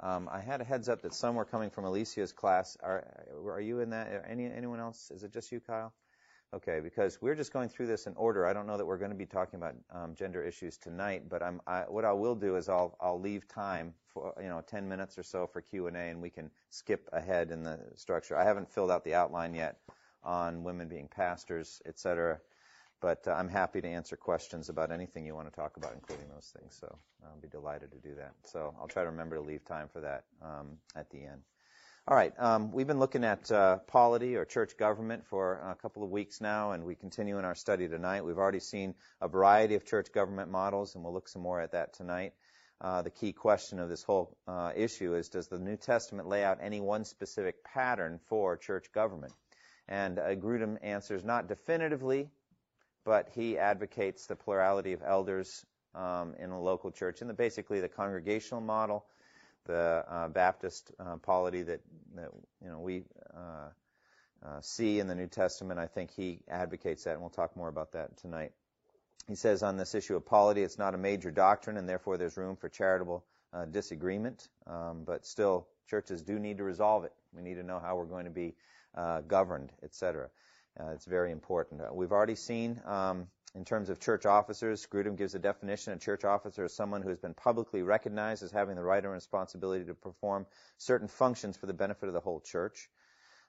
Um, I had a heads up that some were coming from Alicia's class. Are, are you in that? Any anyone else? Is it just you, Kyle? Okay, because we're just going through this in order. I don't know that we're going to be talking about um, gender issues tonight, but I'm, I, what I will do is I'll I'll leave time for you know 10 minutes or so for Q and A, and we can skip ahead in the structure. I haven't filled out the outline yet on women being pastors, etc. But uh, I'm happy to answer questions about anything you want to talk about, including those things. So I'll be delighted to do that. So I'll try to remember to leave time for that um, at the end. All right, um, we've been looking at uh, polity or church government for a couple of weeks now, and we continue in our study tonight. We've already seen a variety of church government models, and we'll look some more at that tonight. Uh, the key question of this whole uh, issue is Does the New Testament lay out any one specific pattern for church government? And uh, Grudem answers not definitively, but he advocates the plurality of elders um, in a local church and the, basically the congregational model, the uh, Baptist uh, polity that, that you know we uh, uh, see in the New Testament. I think he advocates that, and we'll talk more about that tonight. He says on this issue of polity, it's not a major doctrine, and therefore there's room for charitable uh, disagreement. Um, but still, churches do need to resolve it. We need to know how we're going to be uh, governed, etc. Uh, it's very important. Uh, we've already seen, um, in terms of church officers, Grudem gives a definition. A church officer is someone who has been publicly recognized as having the right and responsibility to perform certain functions for the benefit of the whole church.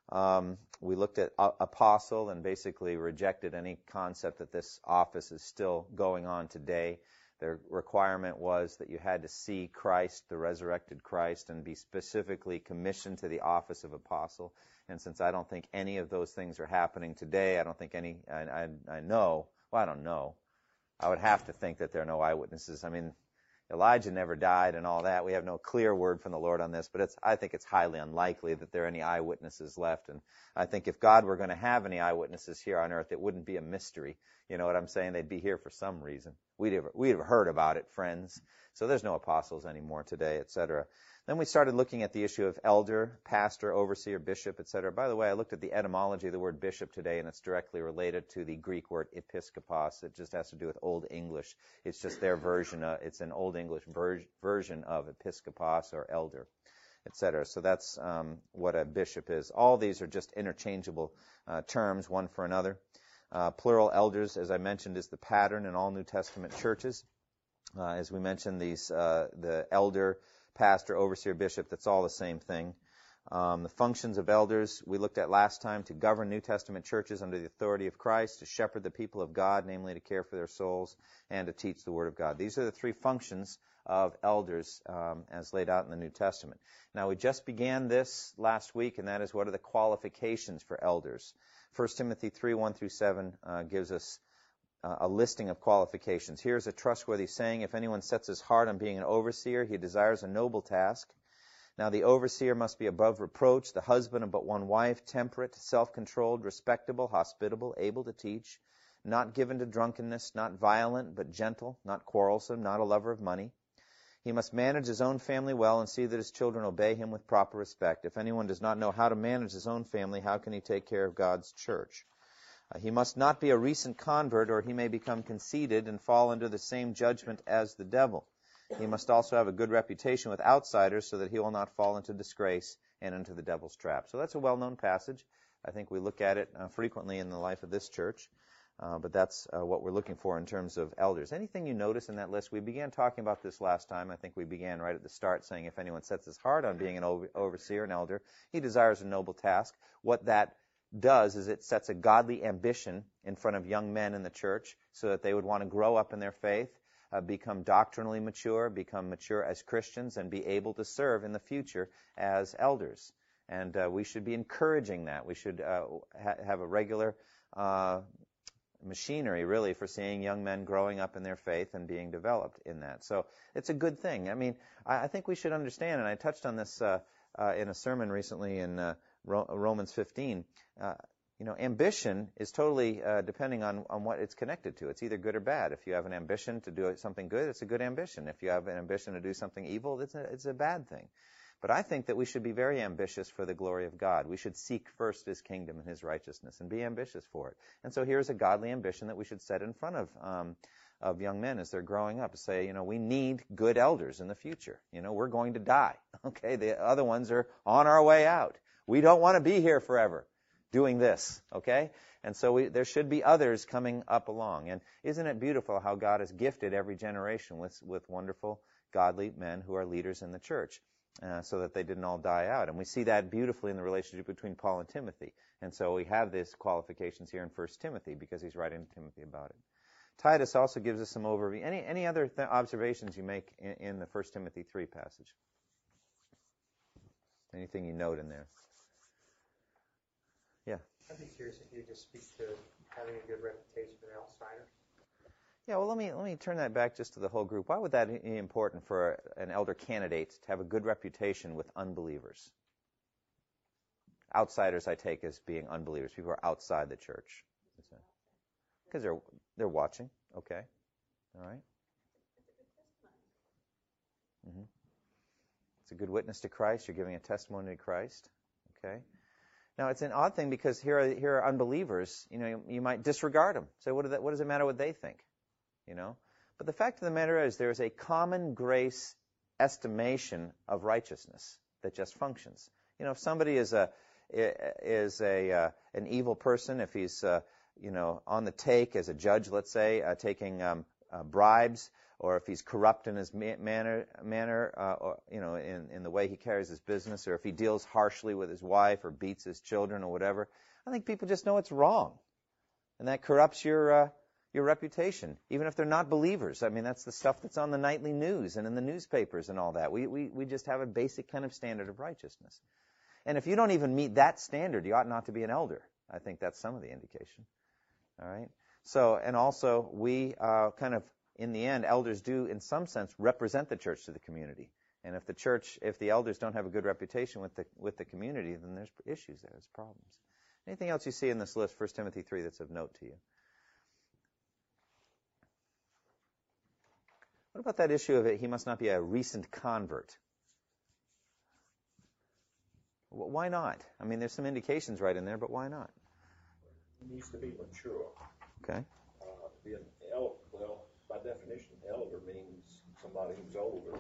Um, we looked at uh, apostle and basically rejected any concept that this office is still going on today. The requirement was that you had to see Christ, the resurrected Christ, and be specifically commissioned to the office of apostle. And since I don't think any of those things are happening today, I don't think any, I, I, I know, well, I don't know. I would have to think that there are no eyewitnesses. I mean, Elijah never died and all that. We have no clear word from the Lord on this, but it's, I think it's highly unlikely that there are any eyewitnesses left. And I think if God were going to have any eyewitnesses here on earth, it wouldn't be a mystery. You know what I'm saying? They'd be here for some reason. We'd have, we'd have heard about it, friends. So there's no apostles anymore today, etc. Then we started looking at the issue of elder, pastor, overseer, bishop, etc. By the way, I looked at the etymology of the word bishop today, and it's directly related to the Greek word episkopos. It just has to do with Old English. It's just their version. Of, it's an Old English ver- version of episkopos or elder, etc. So that's um, what a bishop is. All these are just interchangeable uh, terms, one for another. Uh, plural elders, as I mentioned, is the pattern in all New Testament churches. Uh, as we mentioned, these uh, the elder pastor, overseer, bishop, that's all the same thing. Um, the functions of elders we looked at last time to govern New Testament churches under the authority of Christ, to shepherd the people of God, namely to care for their souls, and to teach the Word of God. These are the three functions of elders um, as laid out in the New Testament. Now, we just began this last week, and that is what are the qualifications for elders. 1 Timothy 3 1 through 7 uh, gives us uh, a listing of qualifications. Here's a trustworthy saying If anyone sets his heart on being an overseer, he desires a noble task. Now, the overseer must be above reproach, the husband of but one wife, temperate, self controlled, respectable, hospitable, able to teach, not given to drunkenness, not violent, but gentle, not quarrelsome, not a lover of money. He must manage his own family well and see that his children obey him with proper respect. If anyone does not know how to manage his own family, how can he take care of God's church? Uh, he must not be a recent convert, or he may become conceited and fall under the same judgment as the devil. He must also have a good reputation with outsiders so that he will not fall into disgrace and into the devil's trap. So that's a well known passage. I think we look at it uh, frequently in the life of this church. Uh, but that's uh, what we're looking for in terms of elders. Anything you notice in that list? We began talking about this last time. I think we began right at the start saying if anyone sets his heart on being an over- overseer, an elder, he desires a noble task. What that does is it sets a godly ambition in front of young men in the church so that they would want to grow up in their faith, uh, become doctrinally mature, become mature as Christians, and be able to serve in the future as elders. And uh, we should be encouraging that. We should uh, ha- have a regular uh, machinery, really, for seeing young men growing up in their faith and being developed in that. So it's a good thing. I mean, I, I think we should understand, and I touched on this uh, uh, in a sermon recently in Romans 15. Uh, you know, ambition is totally uh, depending on, on what it's connected to. It's either good or bad. If you have an ambition to do something good, it's a good ambition. If you have an ambition to do something evil, it's a, it's a bad thing. But I think that we should be very ambitious for the glory of God. We should seek first His kingdom and His righteousness and be ambitious for it. And so here's a godly ambition that we should set in front of um, of young men as they're growing up say, you know, we need good elders in the future. You know, we're going to die. Okay, the other ones are on our way out. We don't want to be here forever doing this. Okay, and so we, there should be others coming up along. And isn't it beautiful how God has gifted every generation with with wonderful godly men who are leaders in the church? Uh, so that they didn't all die out. And we see that beautifully in the relationship between Paul and Timothy. And so we have these qualifications here in 1 Timothy because he's writing to Timothy about it. Titus also gives us some overview. Any, any other th- observations you make in, in the 1 Timothy 3 passage? Anything you note in there? I'd be curious if you just speak to having a good reputation for outsiders. Yeah, well, let me let me turn that back just to the whole group. Why would that be important for an elder candidate to have a good reputation with unbelievers? Outsiders, I take as being unbelievers, people who are outside the church, because they're they're watching. Okay, all right. mm-hmm. It's a good witness to Christ. You're giving a testimony to Christ. Okay. Now it's an odd thing because here are here are unbelievers. You know, you, you might disregard them. Say, what, what does it matter what they think? you know. But the fact of the matter is, there is a common grace estimation of righteousness that just functions. You know, if somebody is a is a uh, an evil person, if he's uh, you know on the take as a judge, let's say, uh, taking um, uh, bribes, or if he's corrupt in his manner manner, uh, or you know, in in the way he carries his business, or if he deals harshly with his wife or beats his children or whatever, I think people just know it's wrong, and that corrupts your uh, your reputation, even if they're not believers. I mean, that's the stuff that's on the nightly news and in the newspapers and all that. We, we, we just have a basic kind of standard of righteousness. And if you don't even meet that standard, you ought not to be an elder. I think that's some of the indication. All right. So, and also we uh, kind of, in the end, elders do, in some sense, represent the church to the community. And if the church, if the elders don't have a good reputation with the with the community, then there's issues there, there's problems. Anything else you see in this list, 1 Timothy 3, that's of note to you? What about that issue of it? He must not be a recent convert. Why not? I mean, there's some indications right in there, but why not? He needs to be mature. Okay. Uh, be an el- well, by definition, elder means somebody who's older.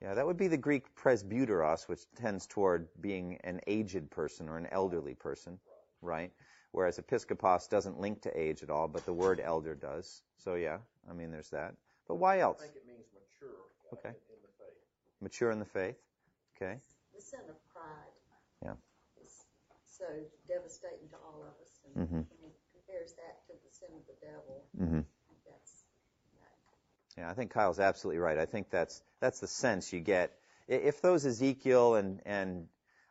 Yeah, that would be the Greek presbyteros, which tends toward being an aged person or an elderly person, right? Whereas episkopos doesn't link to age at all, but the word elder does. So yeah, I mean, there's that. But why else? I think it means mature. Uh, okay. In the faith. Mature in the faith. Okay. The sin of pride. Yeah. Is so devastating to all of us, and mm-hmm. when he compares that to the sin of the devil, mm-hmm. Yeah, I think Kyle's absolutely right. I think that's that's the sense you get. If those Ezekiel and and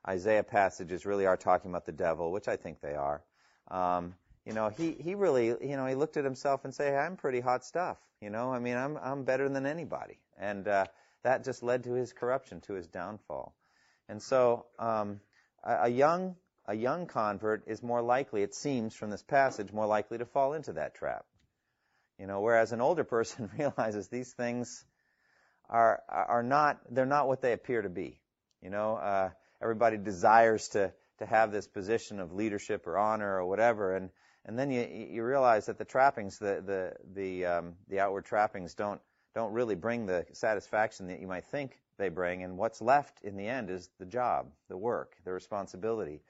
Isaiah passages really are talking about the devil, which I think they are, um, you know, he, he really, you know, he looked at himself and said, hey, I'm pretty hot stuff. You know, I mean, I'm, I'm better than anybody. And, uh, that just led to his corruption, to his downfall. And so, um, a, a young, a young convert is more likely, it seems from this passage, more likely to fall into that trap. You know, whereas an older person realizes these things are, are not, they're not what they appear to be. You know, uh, everybody desires to, to have this position of leadership or honor or whatever, and and then you you realize that the trappings, the the the um, the outward trappings, don't don't really bring the satisfaction that you might think they bring, and what's left in the end is the job, the work, the responsibility,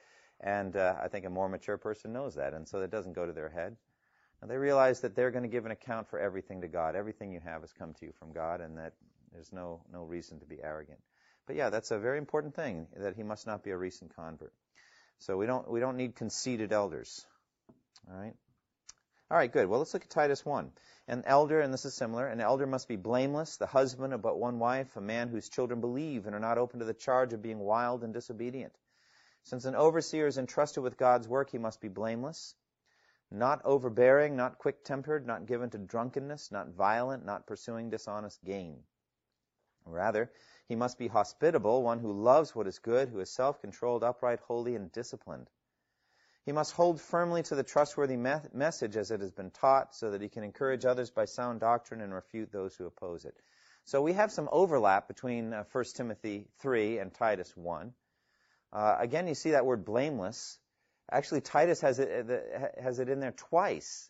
and uh, I think a more mature person knows that, and so that doesn't go to their head. And they realize that they're going to give an account for everything to God. Everything you have has come to you from God, and that there's no no reason to be arrogant. But yeah, that's a very important thing that he must not be a recent convert. So we don't we don't need conceited elders. All right. All right, good. Well, let's look at Titus 1. An elder, and this is similar, an elder must be blameless, the husband of but one wife, a man whose children believe and are not open to the charge of being wild and disobedient. Since an overseer is entrusted with God's work, he must be blameless, not overbearing, not quick tempered, not given to drunkenness, not violent, not pursuing dishonest gain. Rather, he must be hospitable, one who loves what is good, who is self-controlled, upright, holy, and disciplined. He must hold firmly to the trustworthy me- message as it has been taught so that he can encourage others by sound doctrine and refute those who oppose it. So we have some overlap between uh, 1 Timothy 3 and Titus 1. Uh, again, you see that word blameless. Actually, Titus has it, has it in there twice,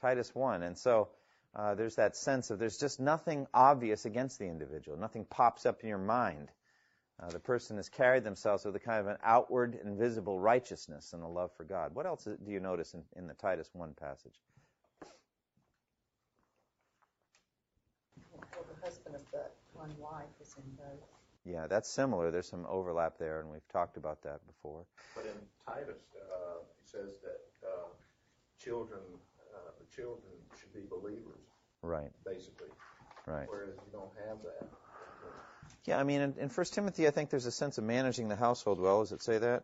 Titus 1. And so uh, there's that sense of there's just nothing obvious against the individual. Nothing pops up in your mind. Uh, the person has carried themselves with a kind of an outward and visible righteousness and a love for God. What else do you notice in, in the Titus 1 passage? The husband of the one wife is in both. Yeah, that's similar. There's some overlap there, and we've talked about that before. But in Titus, uh, it says that uh, children, uh, the children should be believers, Right, basically. right. Whereas you don't have that. Yeah, I mean, in, in 1 Timothy, I think there's a sense of managing the household well. Does it say that?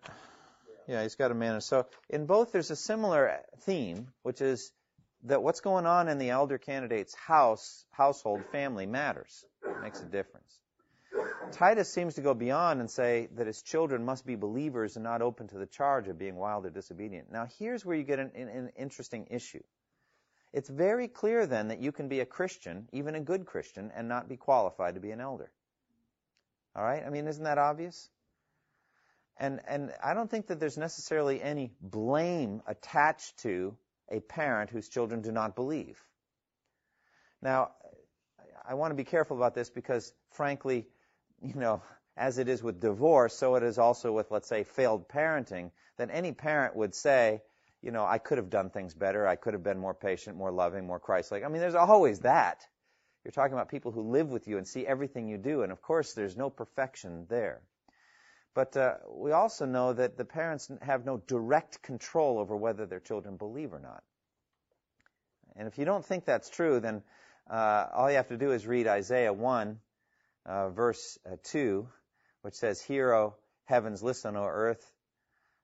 Yeah, he's got to manage. So in both, there's a similar theme, which is that what's going on in the elder candidate's house, household, family matters. It makes a difference. Titus seems to go beyond and say that his children must be believers and not open to the charge of being wild or disobedient. Now, here's where you get an, an, an interesting issue. It's very clear then that you can be a Christian, even a good Christian, and not be qualified to be an elder. All right? I mean, isn't that obvious? And and I don't think that there's necessarily any blame attached to a parent whose children do not believe. Now, I want to be careful about this because frankly, you know, as it is with divorce, so it is also with let's say failed parenting, that any parent would say, you know, I could have done things better, I could have been more patient, more loving, more Christ-like. I mean, there's always that. You're talking about people who live with you and see everything you do, and of course, there's no perfection there. But uh, we also know that the parents have no direct control over whether their children believe or not. And if you don't think that's true, then uh, all you have to do is read Isaiah 1, uh, verse uh, 2, which says, Hear, O heavens, listen, O earth,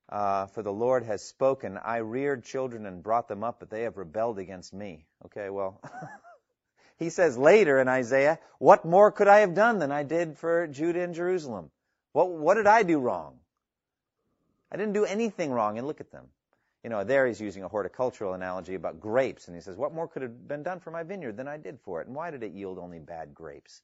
uh, for the Lord has spoken. I reared children and brought them up, but they have rebelled against me. Okay, well, he says later in Isaiah, What more could I have done than I did for Judah and Jerusalem? What, what did I do wrong? I didn't do anything wrong, and look at them. You know, there he's using a horticultural analogy about grapes, and he says, What more could have been done for my vineyard than I did for it? And why did it yield only bad grapes?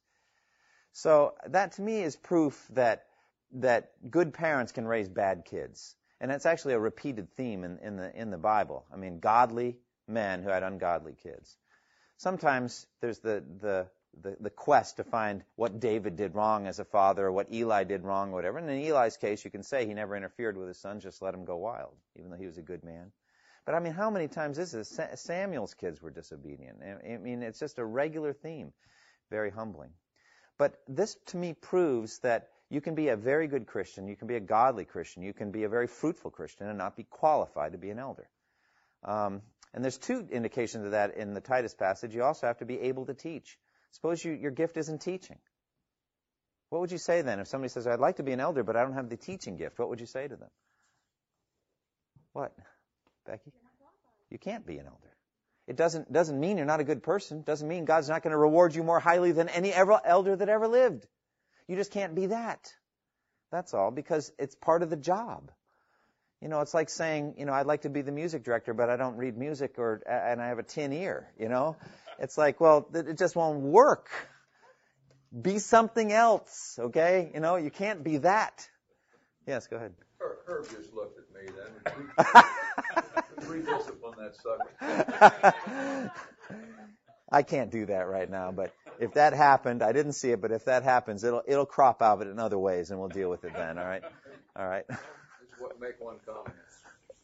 So that to me is proof that that good parents can raise bad kids. And that's actually a repeated theme in, in the in the Bible. I mean, godly men who had ungodly kids. Sometimes there's the the the, the quest to find what David did wrong as a father or what Eli did wrong or whatever. And in Eli's case, you can say he never interfered with his son, just let him go wild, even though he was a good man. But I mean, how many times is this? Samuel's kids were disobedient. I mean, it's just a regular theme. Very humbling. But this to me proves that you can be a very good Christian, you can be a godly Christian, you can be a very fruitful Christian and not be qualified to be an elder. Um, and there's two indications of that in the Titus passage. You also have to be able to teach. Suppose you, your gift isn't teaching. What would you say then if somebody says, I'd like to be an elder, but I don't have the teaching gift? What would you say to them? What? Becky? You can't be an elder. It doesn't, doesn't mean you're not a good person. Doesn't mean God's not going to reward you more highly than any ever elder that ever lived. You just can't be that. That's all, because it's part of the job. You know, it's like saying, you know, I'd like to be the music director, but I don't read music or, and I have a tin ear, you know? It's like, well, it just won't work. Be something else, okay? You know, you can't be that. Yes, go ahead. Herb, Herb just looked at me then. Rediscipline that sucker. I can't do that right now, but if that happened, I didn't see it, but if that happens, it'll it'll crop out in other ways, and we'll deal with it then. All right, all right. Just what, make one comment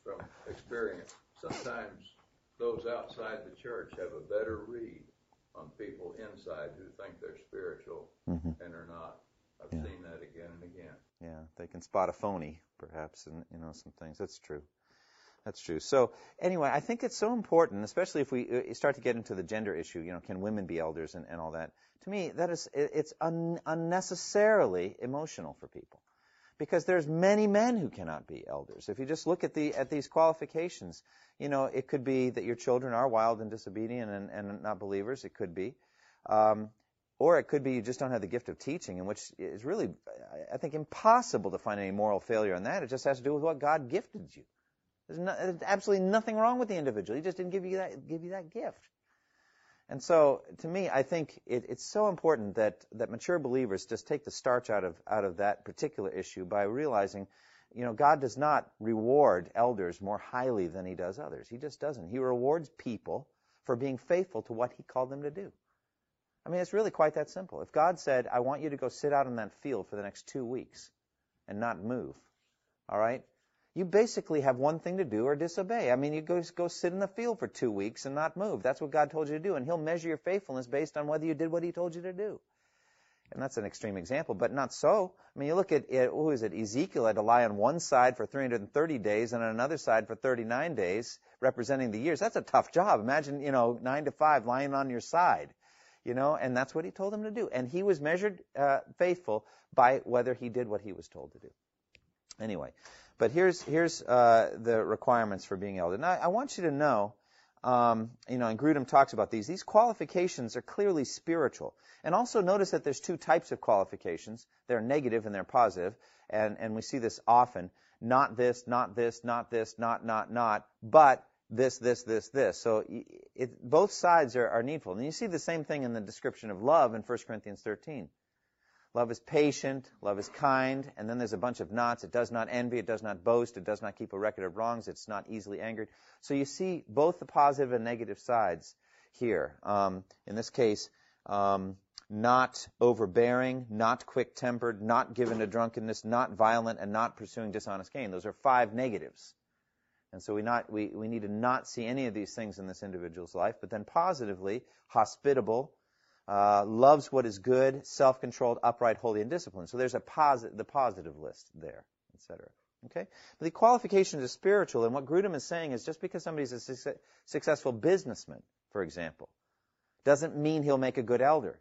from experience. Sometimes those outside the church have a better read on people inside who think they're spiritual Mm-hmm. and are not. I've Yeah. seen that again and again. Yeah, they can spot a phony, perhaps, and you know some things. That's true. That's true. So anyway, I think it's so important, especially if we uh, start to get into the gender issue. You know, can women be elders and, and all that? To me, that is it's un, unnecessarily emotional for people, because there's many men who cannot be elders. If you just look at the at these qualifications, you know, it could be that your children are wild and disobedient and, and not believers. It could be. Um, Or it could be you just don't have the gift of teaching, in which is really, I think, impossible to find any moral failure in that. It just has to do with what God gifted you. There's, no, there's absolutely nothing wrong with the individual. He just didn't give you that, give you that gift. And so, to me, I think it, it's so important that, that mature believers just take the starch out of, out of that particular issue by realizing, you know, God does not reward elders more highly than he does others. He just doesn't. He rewards people for being faithful to what he called them to do. I mean, it's really quite that simple. If God said, I want you to go sit out in that field for the next two weeks and not move, all right? You basically have one thing to do or disobey. I mean, you go, go sit in the field for two weeks and not move. That's what God told you to do. And He'll measure your faithfulness based on whether you did what He told you to do. And that's an extreme example, but not so. I mean, you look at, it, who is it? Ezekiel had to lie on one side for 330 days and on another side for 39 days, representing the years. That's a tough job. Imagine, you know, nine to five lying on your side you know, and that's what he told him to do. And he was measured uh, faithful by whether he did what he was told to do. Anyway, but here's here's uh, the requirements for being elder. Now, I want you to know, um, you know, and Grudem talks about these. These qualifications are clearly spiritual, and also notice that there's two types of qualifications. They're negative and they're positive, and and we see this often. Not this, not this, not this, not not not, but this, this, this, this. So it, both sides are, are needful. And you see the same thing in the description of love in 1 Corinthians 13. Love is patient, love is kind, and then there's a bunch of nots. It does not envy, it does not boast, it does not keep a record of wrongs, it's not easily angered. So you see both the positive and negative sides here. Um, in this case, um, not overbearing, not quick tempered, not given to drunkenness, not violent, and not pursuing dishonest gain. Those are five negatives. And so we, not, we, we need to not see any of these things in this individual's life, but then positively, hospitable, uh, loves what is good, self-controlled, upright, holy, and disciplined. So there's a posit- the positive list there, etc. Okay? But the qualifications are spiritual, and what Grudem is saying is just because somebody's a su- successful businessman, for example, doesn't mean he'll make a good elder.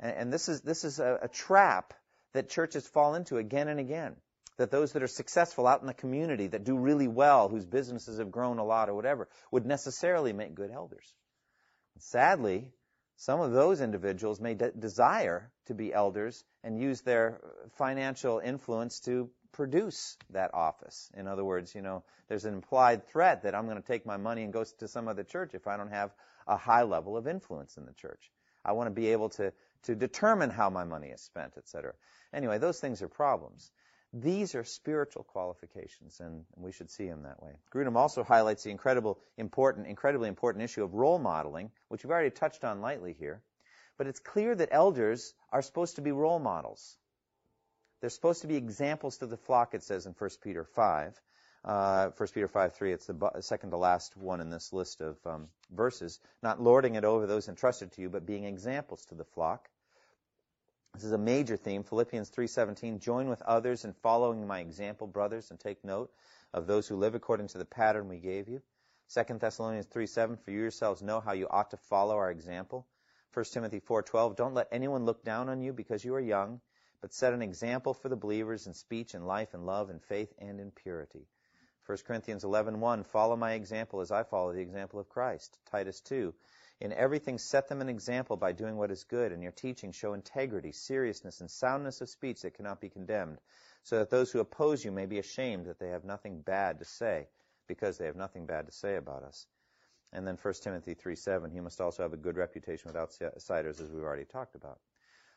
And, and this is, this is a, a trap that churches fall into again and again that those that are successful out in the community, that do really well, whose businesses have grown a lot or whatever, would necessarily make good elders. Sadly, some of those individuals may de- desire to be elders and use their financial influence to produce that office. In other words, you know, there's an implied threat that I'm going to take my money and go to some other church if I don't have a high level of influence in the church. I want to be able to, to determine how my money is spent, etc. Anyway, those things are problems. These are spiritual qualifications, and we should see them that way. Grudem also highlights the incredible, important, incredibly important issue of role modeling, which we've already touched on lightly here. But it's clear that elders are supposed to be role models. They're supposed to be examples to the flock, it says in 1 Peter 5. Uh, 1 Peter 5, 3, it's the second to last one in this list of um, verses. Not lording it over those entrusted to you, but being examples to the flock. This is a major theme. Philippians 3:17, join with others in following my example, brothers, and take note of those who live according to the pattern we gave you. 2 Thessalonians 3:7, for you yourselves know how you ought to follow our example. 1 Timothy 4:12, don't let anyone look down on you because you are young, but set an example for the believers in speech and life and love and faith and in purity. 1 Corinthians 11:1, follow my example as I follow the example of Christ. Titus 2, in everything, set them an example by doing what is good. In your teaching, show integrity, seriousness, and soundness of speech that cannot be condemned, so that those who oppose you may be ashamed that they have nothing bad to say, because they have nothing bad to say about us. And then 1 Timothy 3:7, he must also have a good reputation with outsiders, as we've already talked about.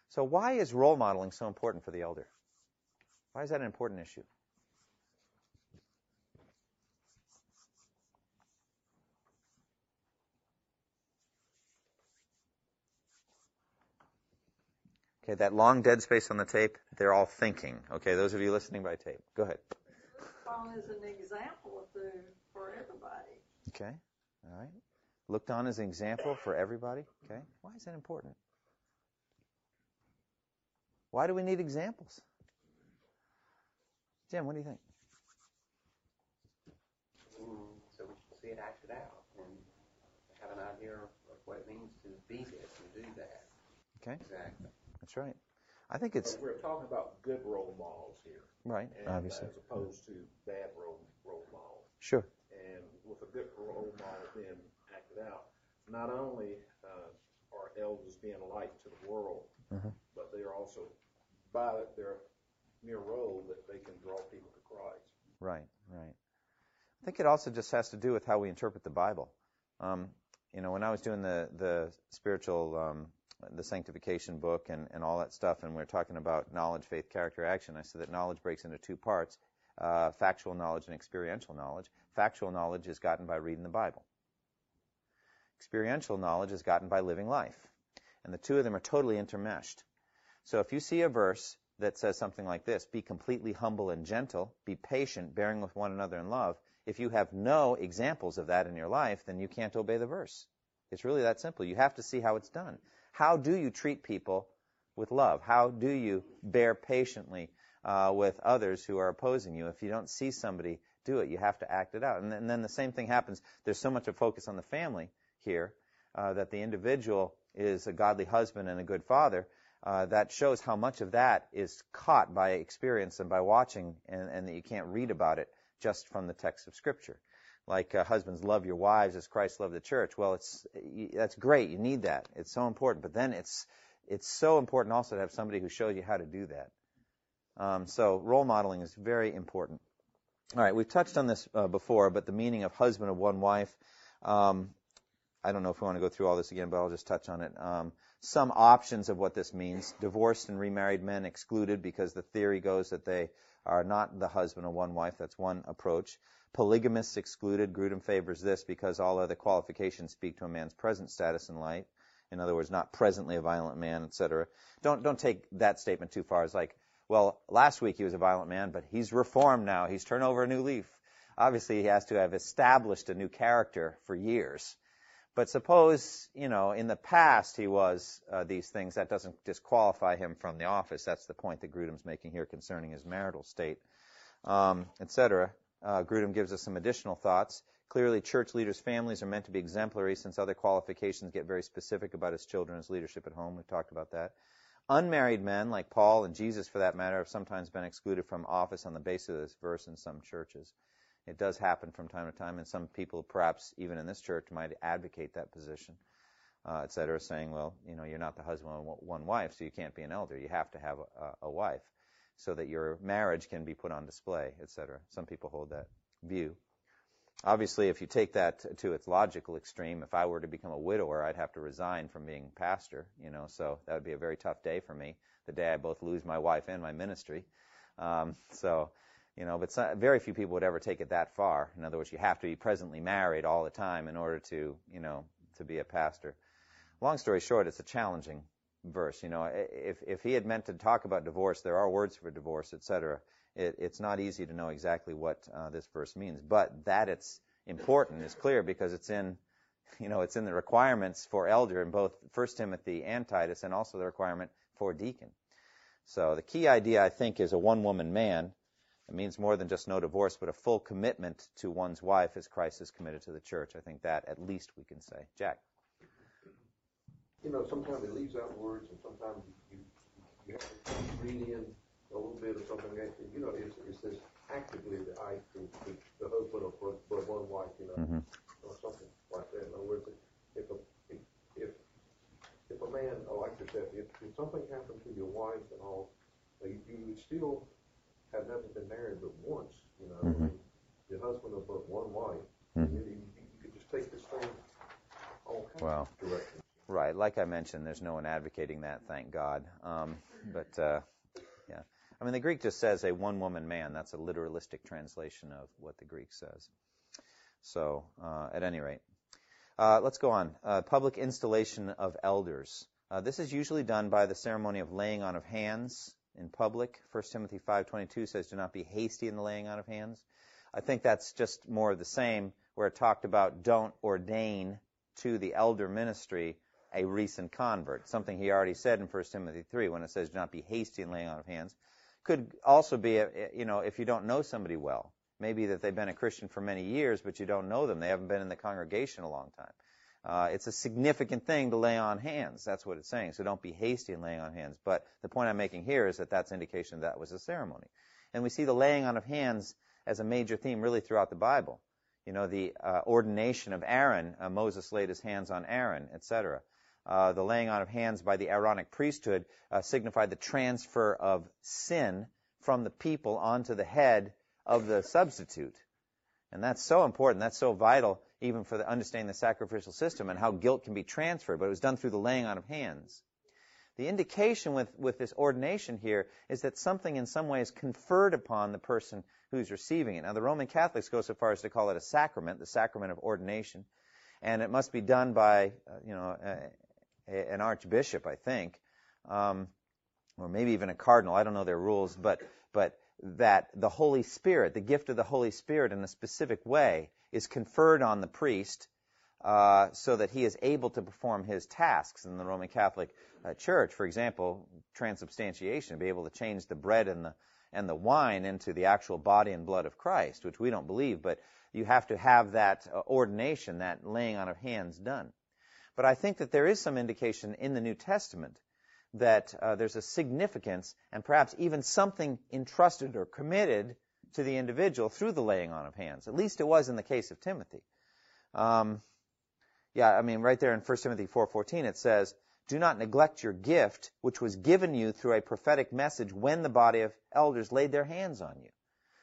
So why is role modeling so important for the elder? Why is that an important issue? Okay, that long dead space on the tape, they're all thinking. Okay, those of you listening by tape, go ahead. Looked on as an example the, for everybody. Okay, all right. Looked on as an example for everybody. Okay, why is that important? Why do we need examples? Jim, what do you think? Mm, so we can see it acted out and have an idea of what it means to be this and do that. Okay. Exactly. That's right. I think it's But we're talking about good role models here, right, and obviously. as opposed to bad role role models. Sure. And with a good role model being acted out, not only uh, are elders being light to the world, Mhm. but they are also, by their mere role, that they can draw people to Christ. Right, right. I think it also just has to do with how we interpret the Bible. Um, you know, when I was doing the the spiritual, um, the sanctification book and, and all that stuff, and we are talking about knowledge, faith, character, action, I said that knowledge breaks into two parts: uh, factual knowledge and experiential knowledge. Factual knowledge is gotten by reading the Bible. Experiential knowledge is gotten by living life, and the two of them are totally intermeshed. So if you see a verse that says something like this Be completely humble and gentle, be patient, bearing with one another in love. If you have no examples of that in your life, then you can't obey the verse. It's really that simple. You have to see how it's done. How do you treat people with love? How do you bear patiently uh, with others who are opposing you? If you don't see somebody do it, you have to act it out. And then, and then the same thing happens. There's so much of focus on the family here uh, that the individual is a godly husband and a good father uh, that shows how much of that is caught by experience and by watching, and, and, that you can't read about it just from the text of Scripture. Like uh, husbands love your wives as Christ loved the church. Well, it's that's great. You need that. It's so important. But then it's it's so important also to have somebody who shows you how to do that. Um, so role modeling is very important. All right, we've touched on this uh, before, but the meaning of husband of one wife. Um, I don't know if we want to go through all this again, but I'll just touch on it. Um, some options of what this means. Divorced and remarried men excluded because the theory goes that they are not the husband of one wife. That's one approach. Polygamists excluded. Grudem favors this because all other qualifications speak to a man's present status in life. In other words, not presently a violent man, etc. Don't don't take that statement too far. It's like, well, last week he was a violent man, but he's reformed now. He's turned over a new leaf. Obviously, he has to have established a new character for years but suppose, you know, in the past he was uh, these things, that doesn't disqualify him from the office. That's the point that Grudem's making here concerning his marital state, um, etc. Uh, Grudem gives us some additional thoughts. Clearly, church leaders' families are meant to be exemplary since other qualifications get very specific about his children's leadership at home. We've talked about that. Unmarried men, like Paul and Jesus for that matter, have sometimes been excluded from office on the basis of this verse in some churches. It does happen from time to time, and some people, perhaps even in this church, might advocate that position, uh, et cetera, saying, well, you know, you're not the husband of one wife, so you can't be an elder. You have to have a, a wife so that your marriage can be put on display, et cetera. Some people hold that view. Obviously, if you take that to its logical extreme, if I were to become a widower, I'd have to resign from being pastor, you know, so that would be a very tough day for me, the day I both lose my wife and my ministry. Um, so, you know, but very few people would ever take it that far. In other words, you have to be presently married all the time in order to, you know, to be a pastor. Long story short, it's a challenging verse. You know, if if he had meant to talk about divorce, there are words for divorce, etc. It, it's not easy to know exactly what uh, this verse means, but that it's important is clear because it's in, you know, it's in the requirements for elder in both First Timothy and Titus, and also the requirement for deacon. So the key idea, I think, is a one-woman man it means more than just no divorce, but a full commitment to one's wife as Christ is committed to the church. I think that at least we can say. Jack. You know, sometimes it leaves out words, and sometimes you, you have to read in a little bit of something. That, you know, it, it says actively the, I, the, the, the husband of but, but one wife, you know, mm-hmm. or something like that. In other words, if a if if a man, like I said, if, if something happened to your wife and all, you, you would still have never been married but once, you know, mm-hmm. the husband of but one wife, mm-hmm. you, you, could just take this thing all kinds well, of directions. Right, like I mentioned, there's no one advocating that, thank God. Um, but uh, yeah, I mean the Greek just says a one-woman man. That's a literalistic translation of what the Greek says. So, uh, at any rate, uh, let's go on. Uh, public installation of elders. Uh, this is usually done by the ceremony of laying on of hands in public. 1 Timothy 5:22 says, "Do not be hasty in the laying on of hands." I think that's just more of the same, where it talked about don't ordain to the elder ministry a recent convert, something he already said in 1 Timothy 3 when it says, "Do not be hasty in laying on of hands." Could also be, you know, if you don't know somebody well, maybe that they've been a Christian for many years, but you don't know them, they haven't been in the congregation a long time. Uh, it's a significant thing to lay on hands. That's what it's saying. So don't be hasty in laying on hands. But the point I'm making here is that that's indication that, that was a ceremony. And we see the laying on of hands as a major theme really throughout the Bible. You know, the uh, ordination of Aaron, uh, Moses laid his hands on Aaron, etc. uh, the laying on of hands by the Aaronic priesthood uh, signified the transfer of sin from the people onto the head of the substitute. And that's so important. That's so vital, even for the understanding the sacrificial system and how guilt can be transferred. But it was done through the laying on of hands. The indication with, with this ordination here is that something in some way is conferred upon the person who's receiving it. Now, the Roman Catholics go so far as to call it a sacrament, the sacrament of ordination, and it must be done by, uh, you know, an archbishop, I think, um, or maybe even a cardinal. I don't know their rules, but but that the Holy Spirit, the gift of the Holy Spirit, in a specific way, is conferred on the priest. Uh, so that he is able to perform his tasks in the Roman Catholic uh, Church. For example, transubstantiation, be able to change the bread and the and the wine into the actual body and blood of Christ, which we don't believe, but you have to have that uh, ordination, that laying on of hands done. But I think that there is some indication in the New Testament that uh, there's a significance and perhaps even something entrusted or committed to the individual through the laying on of hands. At least it was in the case of Timothy. Um, yeah, I mean, right there in 1 Timothy 4.14 it says, Do not neglect your gift, which was given you through a prophetic message when the body of elders laid their hands on you.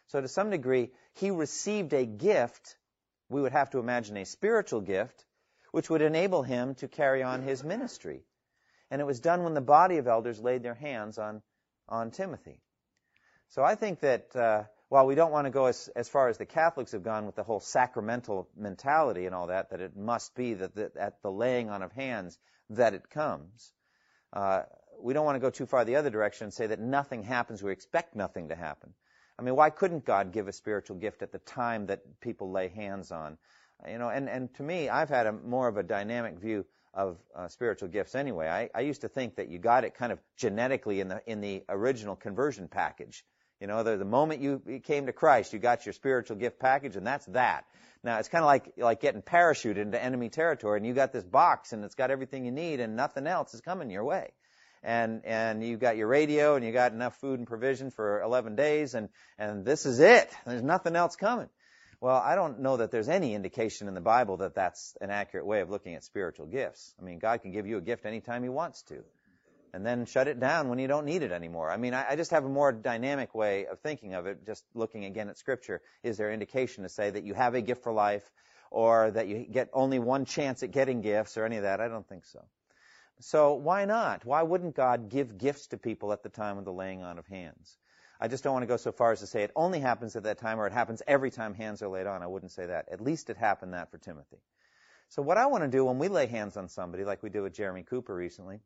So to some degree, he received a gift, we would have to imagine a spiritual gift, which would enable him to carry on his ministry. And it was done when the body of elders laid their hands on, on Timothy. So I think that uh, while we don't want to go as, as far as the Catholics have gone with the whole sacramental mentality and all that, that it must be that, that at the laying on of hands that it comes, uh, we don't want to go too far the other direction and say that nothing happens. We expect nothing to happen. I mean, why couldn't God give a spiritual gift at the time that people lay hands on you know, and, and to me, I've had a more of a dynamic view of uh, spiritual gifts anyway. I, I used to think that you got it kind of genetically in the in the original conversion package. You know, the, the moment you came to Christ, you got your spiritual gift package, and that's that. Now it's kind of like like getting parachuted into enemy territory, and you got this box, and it's got everything you need, and nothing else is coming your way. And and you got your radio, and you got enough food and provision for 11 days, and and this is it. There's nothing else coming. Well, I don't know that there's any indication in the Bible that that's an accurate way of looking at spiritual gifts. I mean, God can give you a gift anytime He wants to, and then shut it down when you don't need it anymore. I mean, I, I just have a more dynamic way of thinking of it, just looking again at Scripture. Is there indication to say that you have a gift for life, or that you get only one chance at getting gifts, or any of that? I don't think so. So why not? Why wouldn't God give gifts to people at the time of the laying on of hands? I just don't want to go so far as to say it only happens at that time or it happens every time hands are laid on. I wouldn't say that. At least it happened that for Timothy. So what I want to do when we lay hands on somebody, like we did with Jeremy Cooper recently,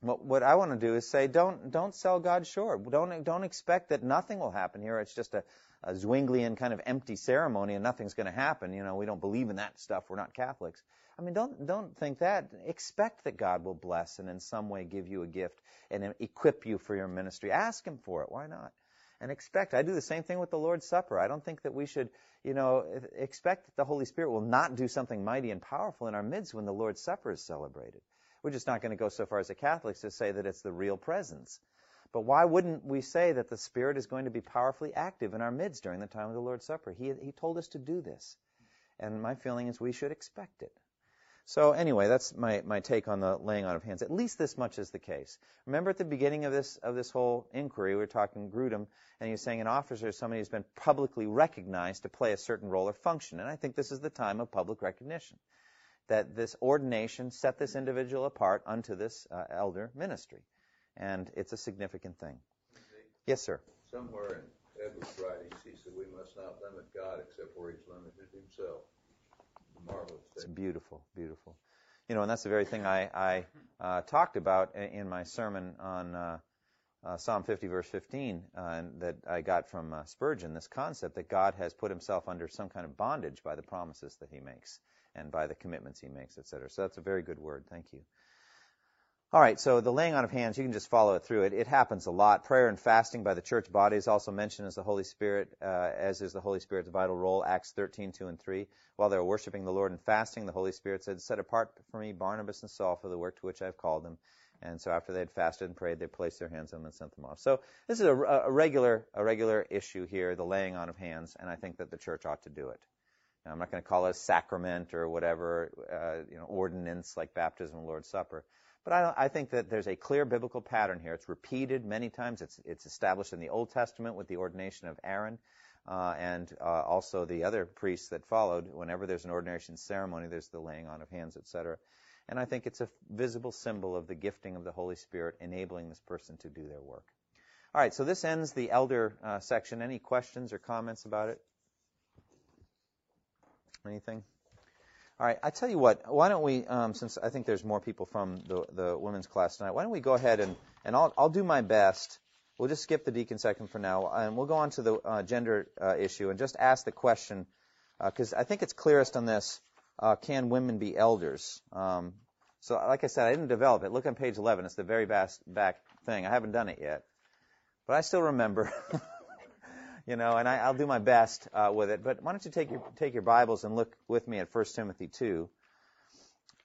what, what I want to do is say, don't don't sell God short. Don't don't expect that nothing will happen here. It's just a, a Zwinglian kind of empty ceremony and nothing's going to happen. You know, we don't believe in that stuff. We're not Catholics. I mean, don't don't think that. Expect that God will bless and in some way give you a gift and equip you for your ministry. Ask Him for it. Why not? And expect. I do the same thing with the Lord's Supper. I don't think that we should, you know, expect that the Holy Spirit will not do something mighty and powerful in our midst when the Lord's Supper is celebrated. We're just not going to go so far as the Catholics to say that it's the real presence. But why wouldn't we say that the Spirit is going to be powerfully active in our midst during the time of the Lord's Supper? He, he told us to do this. And my feeling is we should expect it. So anyway, that's my, my take on the laying on of hands. At least this much is the case. Remember at the beginning of this of this whole inquiry, we were talking Grudem, and he was saying an officer is somebody who's been publicly recognized to play a certain role or function. And I think this is the time of public recognition. That this ordination set this individual apart unto this uh, elder ministry. And it's a significant thing. Yes, sir. Somewhere in Edwards' writings, he said we must not limit God except where he's limited himself marvelous. It's beautiful, beautiful. You know, and that's the very thing I, I uh, talked about in my sermon on uh, uh, Psalm 50, verse 15, uh, that I got from uh, Spurgeon. This concept that God has put Himself under some kind of bondage by the promises that He makes and by the commitments He makes, etc. So that's a very good word. Thank you. All right, so the laying on of hands, you can just follow it through. It, it happens a lot. Prayer and fasting by the church body is also mentioned as the Holy Spirit, uh, as is the Holy Spirit's vital role. Acts 13, 2 and 3. While they were worshiping the Lord and fasting, the Holy Spirit said, Set apart for me Barnabas and Saul for the work to which I have called them. And so after they had fasted and prayed, they placed their hands on them and sent them off. So this is a, a regular, a regular issue here, the laying on of hands, and I think that the church ought to do it. I'm not going to call it a sacrament or whatever, uh, you know, ordinance like baptism and Lord's Supper. But I, I, think that there's a clear biblical pattern here. It's repeated many times. It's, it's established in the Old Testament with the ordination of Aaron uh, and uh, also the other priests that followed. Whenever there's an ordination ceremony, there's the laying on of hands, etc. And I think it's a visible symbol of the gifting of the Holy Spirit enabling this person to do their work. All right, so this ends the elder uh, section. Any questions or comments about it? Anything? All right, I tell you what. Why don't we, um, since I think there's more people from the the women's class tonight, why don't we go ahead and and I'll I'll do my best. We'll just skip the deacon section for now, and we'll go on to the uh, gender uh, issue and just ask the question because uh, I think it's clearest on this. Uh, can women be elders? Um, so, like I said, I didn't develop it. Look on page 11. It's the very vast back thing. I haven't done it yet, but I still remember. you know, and I, will do my best uh, with it. But why don't you take your take your Bibles and look with me at 1 Timothy 2,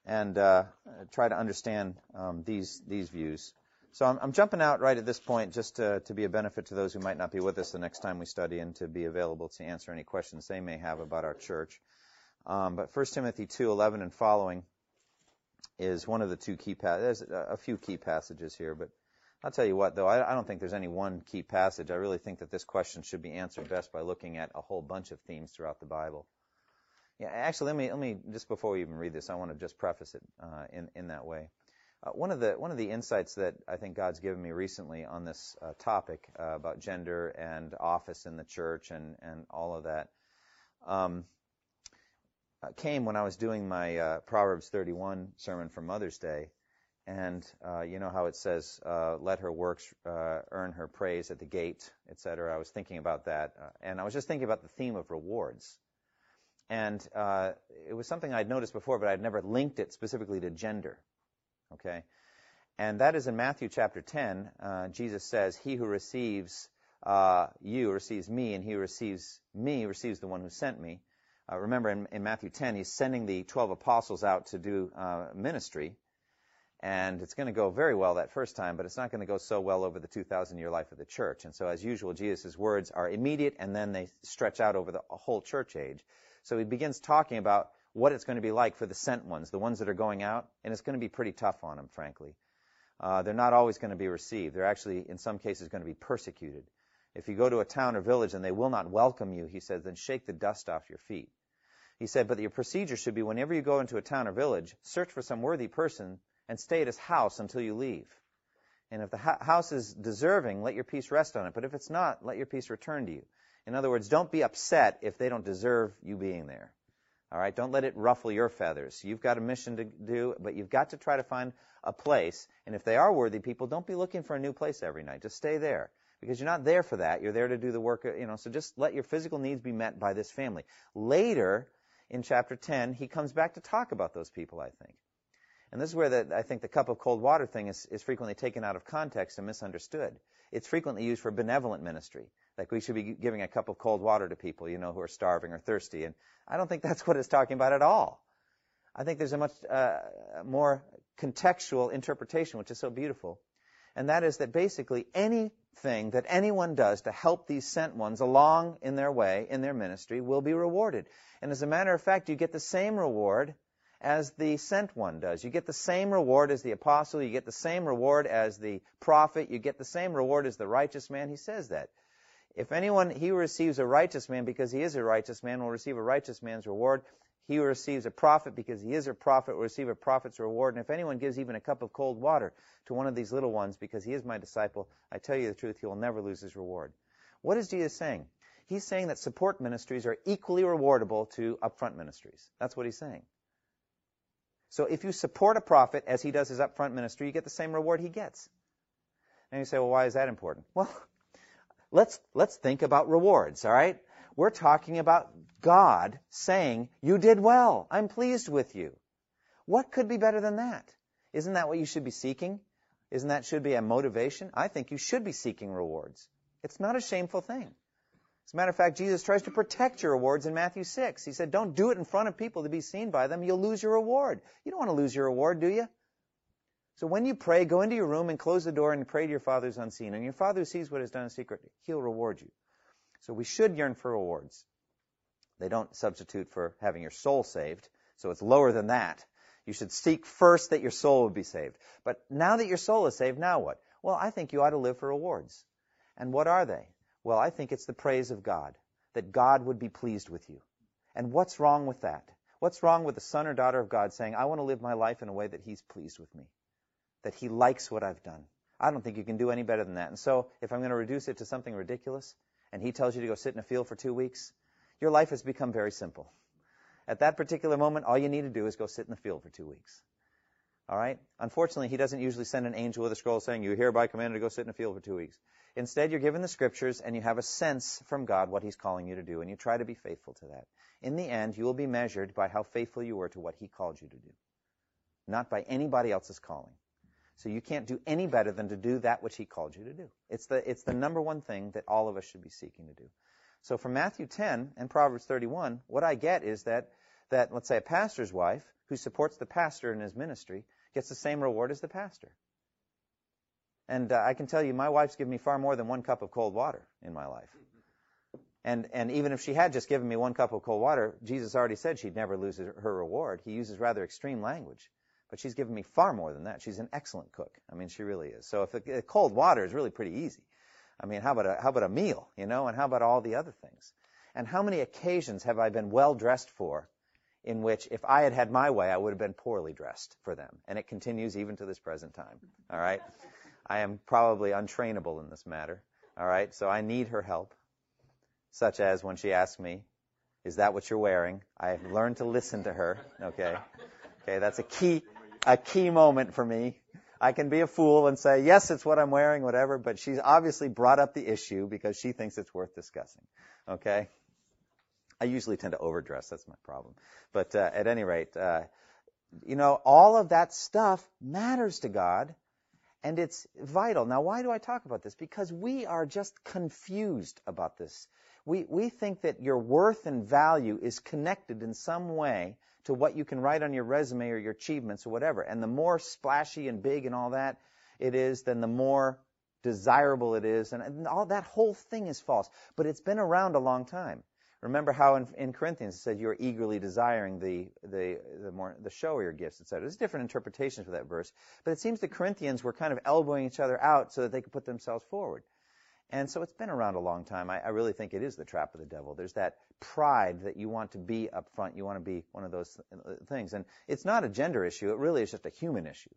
and uh, try to understand um, these these views. So I'm, I'm, jumping out right at this point just to, to, be a benefit to those who might not be with us the next time we study, and to be available to answer any questions they may have about our church. Um, but 1 Timothy 2:11 and following is one of the two key. Pa- there's a few key passages here, but I'll tell you what, though, I, I, don't think there's any one key passage. I really think that this question should be answered best by looking at a whole bunch of themes throughout the Bible. Yeah, actually, let me let me just before we even read this, I want to just preface it uh, in in that way. Uh, one of the one of the insights that I think God's given me recently on this uh, topic uh, about gender and office in the church and and all of that um, uh, came when I was doing my uh, Proverbs 31 sermon for Mother's Day and uh, you know how it says, uh, "Let her works uh, earn her praise at the gate," etc. I was thinking about that, uh, and I was just thinking about the theme of rewards. And uh, it was something I'd noticed before, but I'd never linked it specifically to gender. Okay, and that is in Matthew chapter 10. Uh, Jesus says, "He who receives you receives me, and he who receives me receives the one who sent me." remember, in, in, Matthew 10, he's sending the 12 apostles out to do ministry and it's going to go very well that first time, but it's not going to go so well over the 2,000 year life of the church. And so, as usual, Jesus' words are immediate and then they stretch out over the whole church age. So he begins talking about what it's going to be like for the sent ones, the ones that are going out, and it's going to be pretty tough on them, frankly. Uh, they're not always going to be received. They're actually, in some cases, going to be persecuted. If you go to a town or village and they will not welcome you, he says, then shake the dust off your feet. He said, but your procedure should be whenever you go into a town or village, search for some worthy person and stay at his house until you leave. And if the house is deserving, let your peace rest on it. But if it's not, let your peace return to you. In other words, don't be upset if they don't deserve you being there. All right, don't let it ruffle your feathers. You've got a mission to do, but you've got to try to find a place. And if they are worthy people, don't be looking for a new place every night. Just stay there because you're not there for that. You're there to do the work, uh, you know. So just let your physical needs be met by this family. Later in chapter 10, he comes back to talk about those people, I think. And this is where the, I think the cup of cold water thing is, is frequently taken out of context and misunderstood. It's frequently used for benevolent ministry. Like we should be giving a cup of cold water to people, you know, who are starving or thirsty. And I don't think that's what it's talking about at all. I think there's a much uh, more contextual interpretation, which is so beautiful. And that is that basically anything that anyone does to help these sent ones along in their way, in their ministry, will be rewarded. And as a matter of fact, you get the same reward as the sent one does. You get the same reward as the apostle, you get the same reward as the prophet, you get the same reward as the righteous man. He says that. If anyone, he receives a righteous man because he is a righteous man will receive a righteous man's reward. He who receives a prophet because he is a prophet will receive a prophet's reward. And if anyone gives even a cup of cold water to one of these little ones because he is my disciple, I tell you the truth, he will never lose his reward. What is Jesus saying? He's saying that support ministries are equally rewardable to upfront ministries. That's what he's saying. So if you support a prophet as he does his upfront ministry, you get the same reward he gets. And you say, well, why is that important? Well, let's, let's think about rewards, all right? We're talking about God saying, you did well. I'm pleased with you. What could be better than that? Isn't that what you should be seeking? Isn't that should be a motivation? I think you should be seeking rewards. It's not a shameful thing. As a matter of fact, Jesus tries to protect your rewards in Matthew 6. He said, don't do it in front of people to be seen by them. You'll lose your reward. You don't want to lose your reward, do you? So when you pray, go into your room and close the door and pray to your Father who's unseen. And your Father who sees what is done in secret, He'll reward you. So we should yearn for rewards. They don't substitute for having your soul saved, so it's lower than that. You should seek first that your soul would be saved. But now that your soul is saved, now what? Well, I think you ought to live for rewards. And what are they? Well, I think it's the praise of God, that God would be pleased with you. And what's wrong with that? What's wrong with a son or daughter of God saying, I want to live my life in a way that He's pleased with me, that He likes what I've done? I don't think you can do any better than that. And so, if I'm going to reduce it to something ridiculous, and He tells you to go sit in a field for two weeks, your life has become very simple. At that particular moment, all you need to do is go sit in the field for two weeks. All right? Unfortunately, he doesn't usually send an angel with a scroll saying, You're hereby commanded to go sit in a field for two weeks. Instead, you're given the scriptures and you have a sense from God what he's calling you to do, and you try to be faithful to that. In the end, you will be measured by how faithful you were to what he called you to do, not by anybody else's calling. So you can't do any better than to do that which he called you to do. It's the, it's the number one thing that all of us should be seeking to do. So from Matthew 10 and Proverbs 31, what I get is that, that let's say a pastor's wife who supports the pastor in his ministry gets the same reward as the pastor. And uh, I can tell you, my wife's given me far more than one cup of cold water in my life. And, and even if she had just given me one cup of cold water, Jesus already said she'd never lose her reward. He uses rather extreme language. But she's given me far more than that. She's an excellent cook. I mean, she really is. So if the, cold water is really pretty easy. I mean, how about a, how about a meal, you know, and how about all the other things? And how many occasions have I been well dressed for in which if I had had my way, I would have been poorly dressed for them? And it continues even to this present time. All right? I am probably untrainable in this matter. All right? So I need her help, such as when she asks me, is that what you're wearing? I have learned to listen to her. Okay. Okay, that's a key, a key moment for me. I can be a fool and say, yes, it's what I'm wearing, whatever, but she's obviously brought up the issue because she thinks it's worth discussing. Okay? I usually tend to overdress. That's my problem. But uh, at any rate, uh, you know, all of that stuff matters to God and it's vital. Now, why do I talk about this? Because we are just confused about this. We, we think that your worth and value is connected in some way to what you can write on your resume or your achievements or whatever. And the more splashy and big and all that it is, then the more desirable it is. And, and all that whole thing is false. But it's been around a long time. Remember how in, in Corinthians it said you are eagerly desiring the the the more the showier gifts, etc. There's different interpretations for that verse, but it seems the Corinthians were kind of elbowing each other out so that they could put themselves forward. And so it's been around a long time. I, I, really think it is the trap of the devil. There's that pride that you want to be up front. You want to be one of those things. And it's not a gender issue. It really is just a human issue.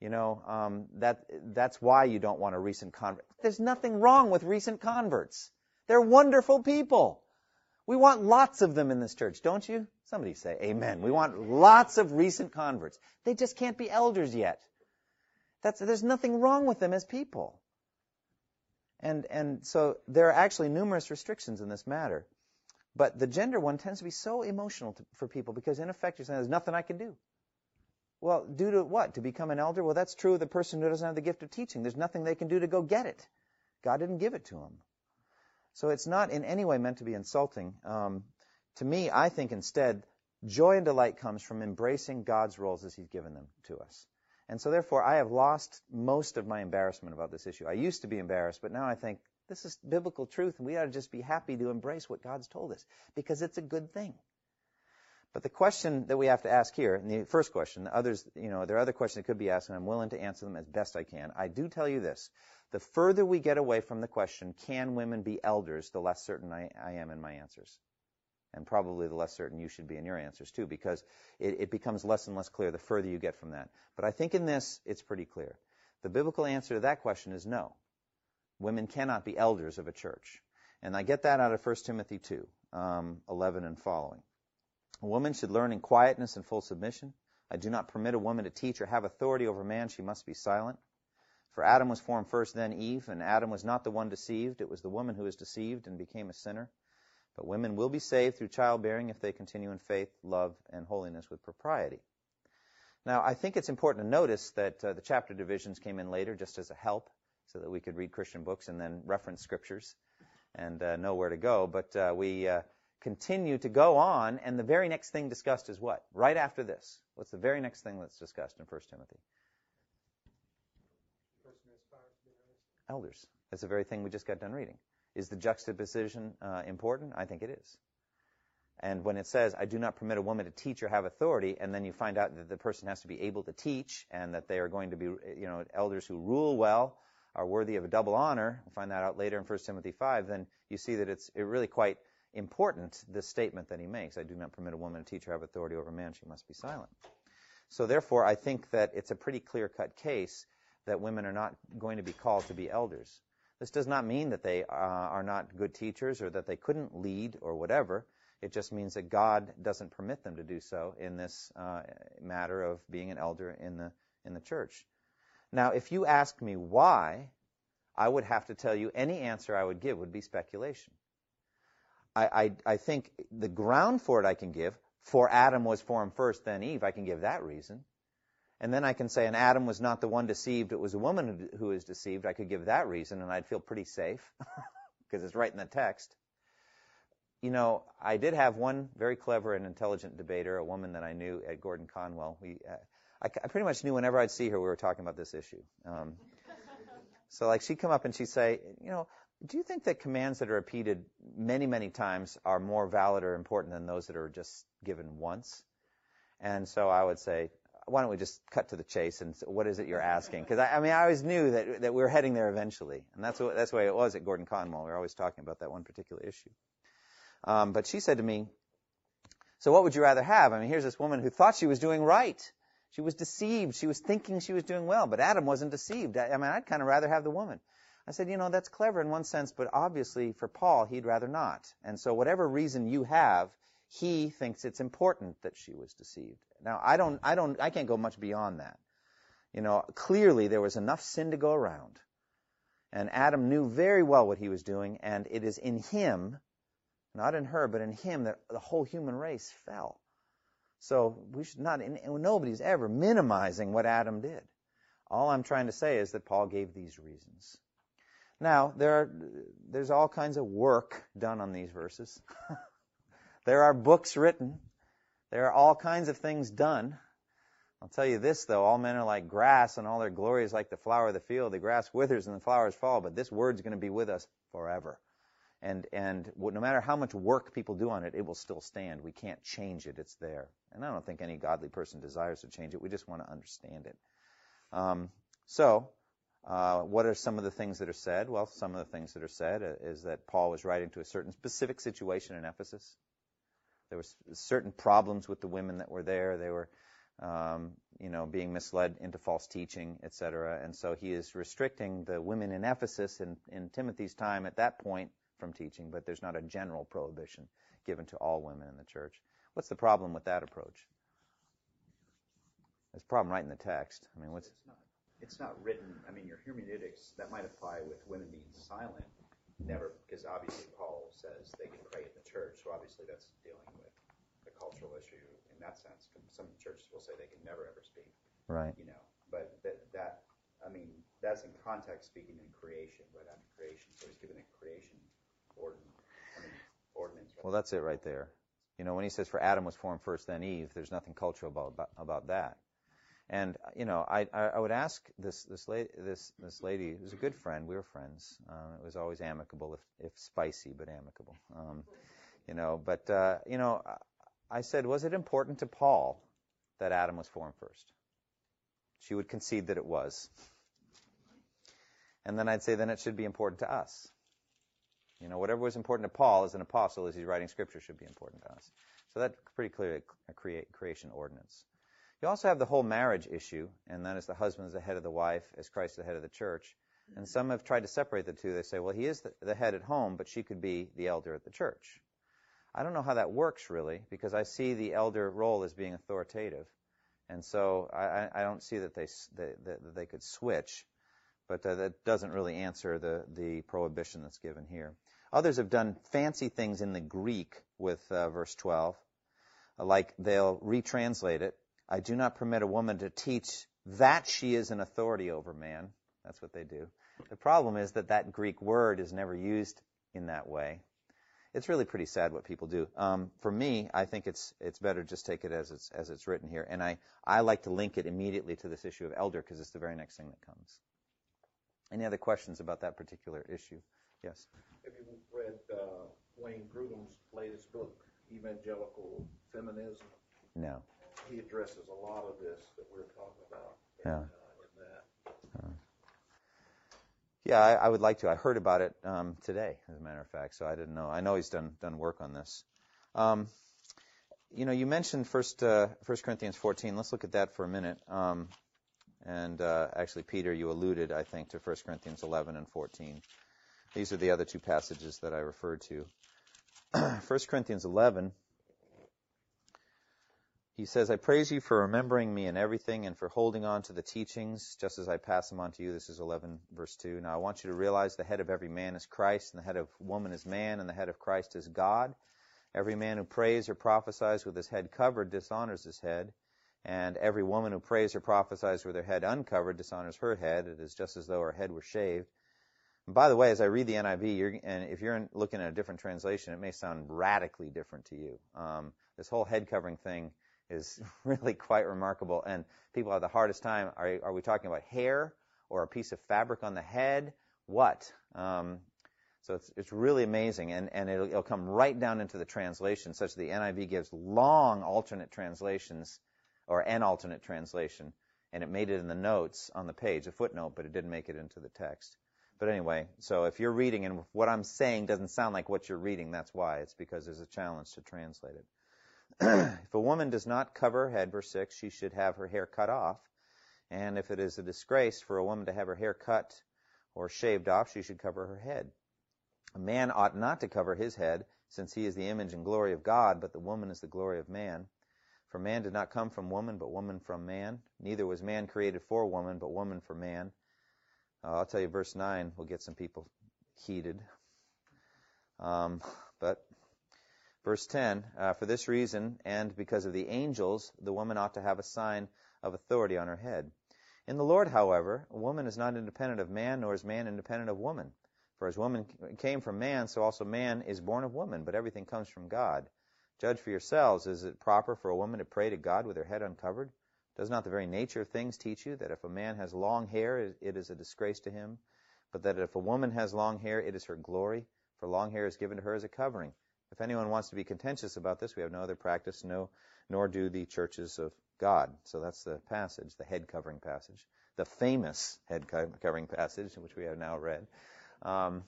You know, um, that, that's why you don't want a recent convert. There's nothing wrong with recent converts. They're wonderful people. We want lots of them in this church, don't you? Somebody say amen. We want lots of recent converts. They just can't be elders yet. That's, there's nothing wrong with them as people. And, and so there are actually numerous restrictions in this matter. But the gender one tends to be so emotional to, for people because, in effect, you're saying there's nothing I can do. Well, due to what? To become an elder? Well, that's true of the person who doesn't have the gift of teaching. There's nothing they can do to go get it. God didn't give it to them. So it's not in any way meant to be insulting. Um, to me, I think instead, joy and delight comes from embracing God's roles as He's given them to us. And so therefore, I have lost most of my embarrassment about this issue. I used to be embarrassed, but now I think this is biblical truth, and we ought to just be happy to embrace what God's told us because it's a good thing. But the question that we have to ask here, and the first question, the others, you know, there are other questions that could be asked, and I'm willing to answer them as best I can. I do tell you this: the further we get away from the question, "Can women be elders?" the less certain I, I am in my answers and probably the less certain you should be in your answers too, because it, it, becomes less and less clear the further you get from that. But I think in this, it's pretty clear. The biblical answer to that question is no. Women cannot be elders of a church. And I get that out of 1 Timothy 2, um, 11 and following. A woman should learn in quietness and full submission. I do not permit a woman to teach or have authority over man. She must be silent. For Adam was formed first, then Eve, and Adam was not the one deceived. It was the woman who was deceived and became a sinner. But women will be saved through childbearing if they continue in faith, love, and holiness with propriety. Now, I think it's important to notice that uh, the chapter divisions came in later just as a help so that we could read Christian books and then reference scriptures and uh, know where to go. But uh, we uh, continue to go on, and the very next thing discussed is what? Right after this. What's the very next thing that's discussed in 1 Timothy? Elders. That's the very thing we just got done reading. Is the juxtaposition uh, important? I think it is. And when it says, I do not permit a woman to teach or have authority, and then you find out that the person has to be able to teach and that they are going to be, you know, elders who rule well, are worthy of a double honor, we'll find that out later in 1 Timothy 5, then you see that it's it really quite important, this statement that he makes. I do not permit a woman to teach or have authority over a man, she must be silent. So therefore, I think that it's a pretty clear-cut case that women are not going to be called to be elders. This does not mean that they uh, are not good teachers or that they couldn't lead or whatever. It just means that God doesn't permit them to do so in this uh, matter of being an elder in the in the church. Now, if you ask me why, I would have to tell you any answer I would give would be speculation. I, I, I think the ground for it I can give, for Adam was formed first, then Eve, I can give that reason. And then I can say, and Adam was not the one deceived, it was a woman who was deceived. I could give that reason, and I'd feel pretty safe because it's right in the text. You know, I did have one very clever and intelligent debater, a woman that I knew at Gordon Conwell. We, uh, I, I, pretty much knew whenever I'd see her, we were talking about this issue. Um, so, like, she'd come up and she'd say, you know, do you think that commands that are repeated many, many times are more valid or important than those that are just given once? And so I would say, why don't we just cut to the chase and what is it you're asking? Because I, I, mean, I always knew that that we were heading there eventually, and that's what, that's the way it was at Gordon Conwell. We were always talking about that one particular issue. Um, but she said to me, "So what would you rather have?" I mean, here's this woman who thought she was doing right. She was deceived. She was thinking she was doing well, but Adam wasn't deceived. I, I mean, I'd kind of rather have the woman. I said, you know, that's clever in one sense, but obviously for Paul, he'd rather not. And so whatever reason you have, he thinks it's important that she was deceived. Now, I don't, I don't, I can't go much beyond that. You know, clearly there was enough sin to go around. And Adam knew very well what he was doing, and it is in him, not in her, but in him that the whole human race fell. So we should not, nobody's ever minimizing what Adam did. All I'm trying to say is that Paul gave these reasons. Now, there are, there's all kinds of work done on these verses. there are books written. There are all kinds of things done. I'll tell you this though, all men are like grass and all their glory is like the flower of the field. The grass withers and the flowers fall, but this word's going to be with us forever. And, and no matter how much work people do on it, it will still stand. We can't change it. It's there. And I don't think any godly person desires to change it. We just want to understand it. Um, so, uh, what are some of the things that are said? Well, some of the things that are said is that Paul was writing to a certain specific situation in Ephesus. There were certain problems with the women that were there. They were, um, you know, being misled into false teaching, etc. And so he is restricting the women in Ephesus in, in Timothy's time at that point from teaching, but there's not a general prohibition given to all women in the church. What's the problem with that approach? There's a problem right in the text. I mean, what's it's not written. I mean, your hermeneutics that might apply with women being silent. Never, because obviously Paul says they can pray in the church, so obviously that's dealing with a cultural issue in that sense. Some churches will say they can never ever speak. Right. You know, but that that I mean that's in context speaking in creation, right after creation. So he's given a creation ordinance. I mean, ordinance. Right? Well, that's it right there. You know, when he says for Adam was formed first, then Eve, there's nothing cultural about about, about that. And you know, I I would ask this this lady this this lady who's a good friend. We were friends. Um, it was always amicable, if if spicy, but amicable. Um, you know, but uh, you know, I said, was it important to Paul that Adam was formed first? She would concede that it was. And then I'd say, then it should be important to us. You know, whatever was important to Paul as an apostle, as he's writing scripture, should be important to us. So that's pretty clearly a creation ordinance. You also have the whole marriage issue, and that is the husband is the head of the wife, as Christ is the head of the church. And some have tried to separate the two. They say, well, he is the head at home, but she could be the elder at the church. I don't know how that works really, because I see the elder role as being authoritative, and so I, I don't see that they that, that they could switch. But uh, that doesn't really answer the the prohibition that's given here. Others have done fancy things in the Greek with uh, verse 12, like they'll retranslate it I do not permit a woman to teach that she is an authority over man. That's what they do. The problem is that that Greek word is never used in that way. It's really pretty sad what people do. Um, for me, I think it's it's better just take it as it's as it's written here, and I I like to link it immediately to this issue of elder because it's the very next thing that comes. Any other questions about that particular issue? Yes. Have you read uh, Wayne Grudem's latest book? evangelical feminism. No. He addresses a lot of this that we're talking about. Yeah. uh, in that. Yeah, I, I would like to. I heard about it um, today, as a matter of fact, so I didn't know. I know he's done done work on this. Um, you know, you mentioned first uh, First Corinthians 14. Let's look at that for a minute. Um, and uh, actually, Peter, you alluded, I think, to 1 Corinthians 11 and 14. These are the other two passages that I referred to. 1 Corinthians 11, he says, I praise you for remembering me in everything and for holding on to the teachings just as I pass them on to you. This is 11, verse 2. Now I want you to realize the head of every man is Christ, and the head of woman is man, and the head of Christ is God. Every man who prays or prophesies with his head covered dishonors his head, and every woman who prays or prophesies with her head uncovered dishonors her head. It is just as though her head were shaved. And by the way, as I read the NIV, and if you're looking at a different translation, it may sound radically different to you. Um, this whole head covering thing is really quite remarkable, and people have the hardest time. Are, are we talking about hair or a piece of fabric on the head? What? Um, so it's, it's really amazing, and, and it'll, it'll come right down into the translation, such that the NIV gives long alternate translations, or an alternate translation, and it made it in the notes on the page, a footnote, but it didn't make it into the text. But anyway, so if you're reading and what I'm saying doesn't sound like what you're reading, that's why. It's because there's a challenge to translate it. if a woman does not cover her head, verse 6, she should have her hair cut off. And if it is a disgrace for a woman to have her hair cut or shaved off, she should cover her head. A man ought not to cover his head, since he is the image and glory of God, but the woman is the glory of man. For man did not come from woman, but woman from man. Neither was man created for woman, but woman for man. Uh, I'll tell you, verse 9 will get some people heated. Um, but verse 10 uh, For this reason, and because of the angels, the woman ought to have a sign of authority on her head. In the Lord, however, a woman is not independent of man, nor is man independent of woman. For as woman came from man, so also man is born of woman, but everything comes from God. Judge for yourselves, is it proper for a woman to pray to God with her head uncovered? Does not the very nature of things teach you that if a man has long hair, it is a disgrace to him, but that if a woman has long hair, it is her glory, for long hair is given to her as a covering? If anyone wants to be contentious about this, we have no other practice, no, nor do the churches of God. So that's the passage, the head covering passage, the famous head covering passage, which we have now read. Um,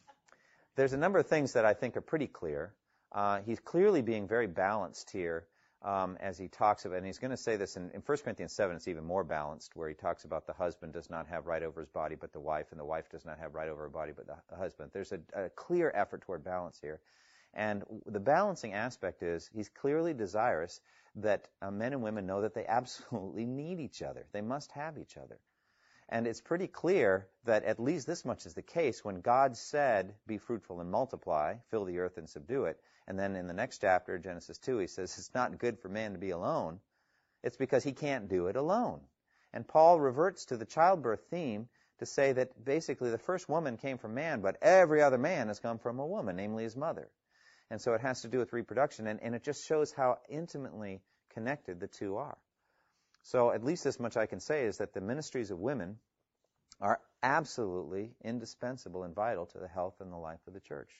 there's a number of things that I think are pretty clear. Uh, he's clearly being very balanced here um, as he talks about, and he's going to say this in, in 1 Corinthians 7, it's even more balanced, where he talks about the husband does not have right over his body but the wife, and the wife does not have right over her body but the husband. There's a, a clear effort toward balance here. And the balancing aspect is he's clearly desirous that uh, men and women know that they absolutely need each other. They must have each other. And it's pretty clear that at least this much is the case when God said, Be fruitful and multiply, fill the earth and subdue it. And then in the next chapter, Genesis 2, he says, It's not good for man to be alone. It's because he can't do it alone. And Paul reverts to the childbirth theme to say that basically the first woman came from man, but every other man has come from a woman, namely his mother. And so it has to do with reproduction, and, and it just shows how intimately connected the two are. So at least this much I can say is that the ministries of women are absolutely indispensable and vital to the health and the life of the church.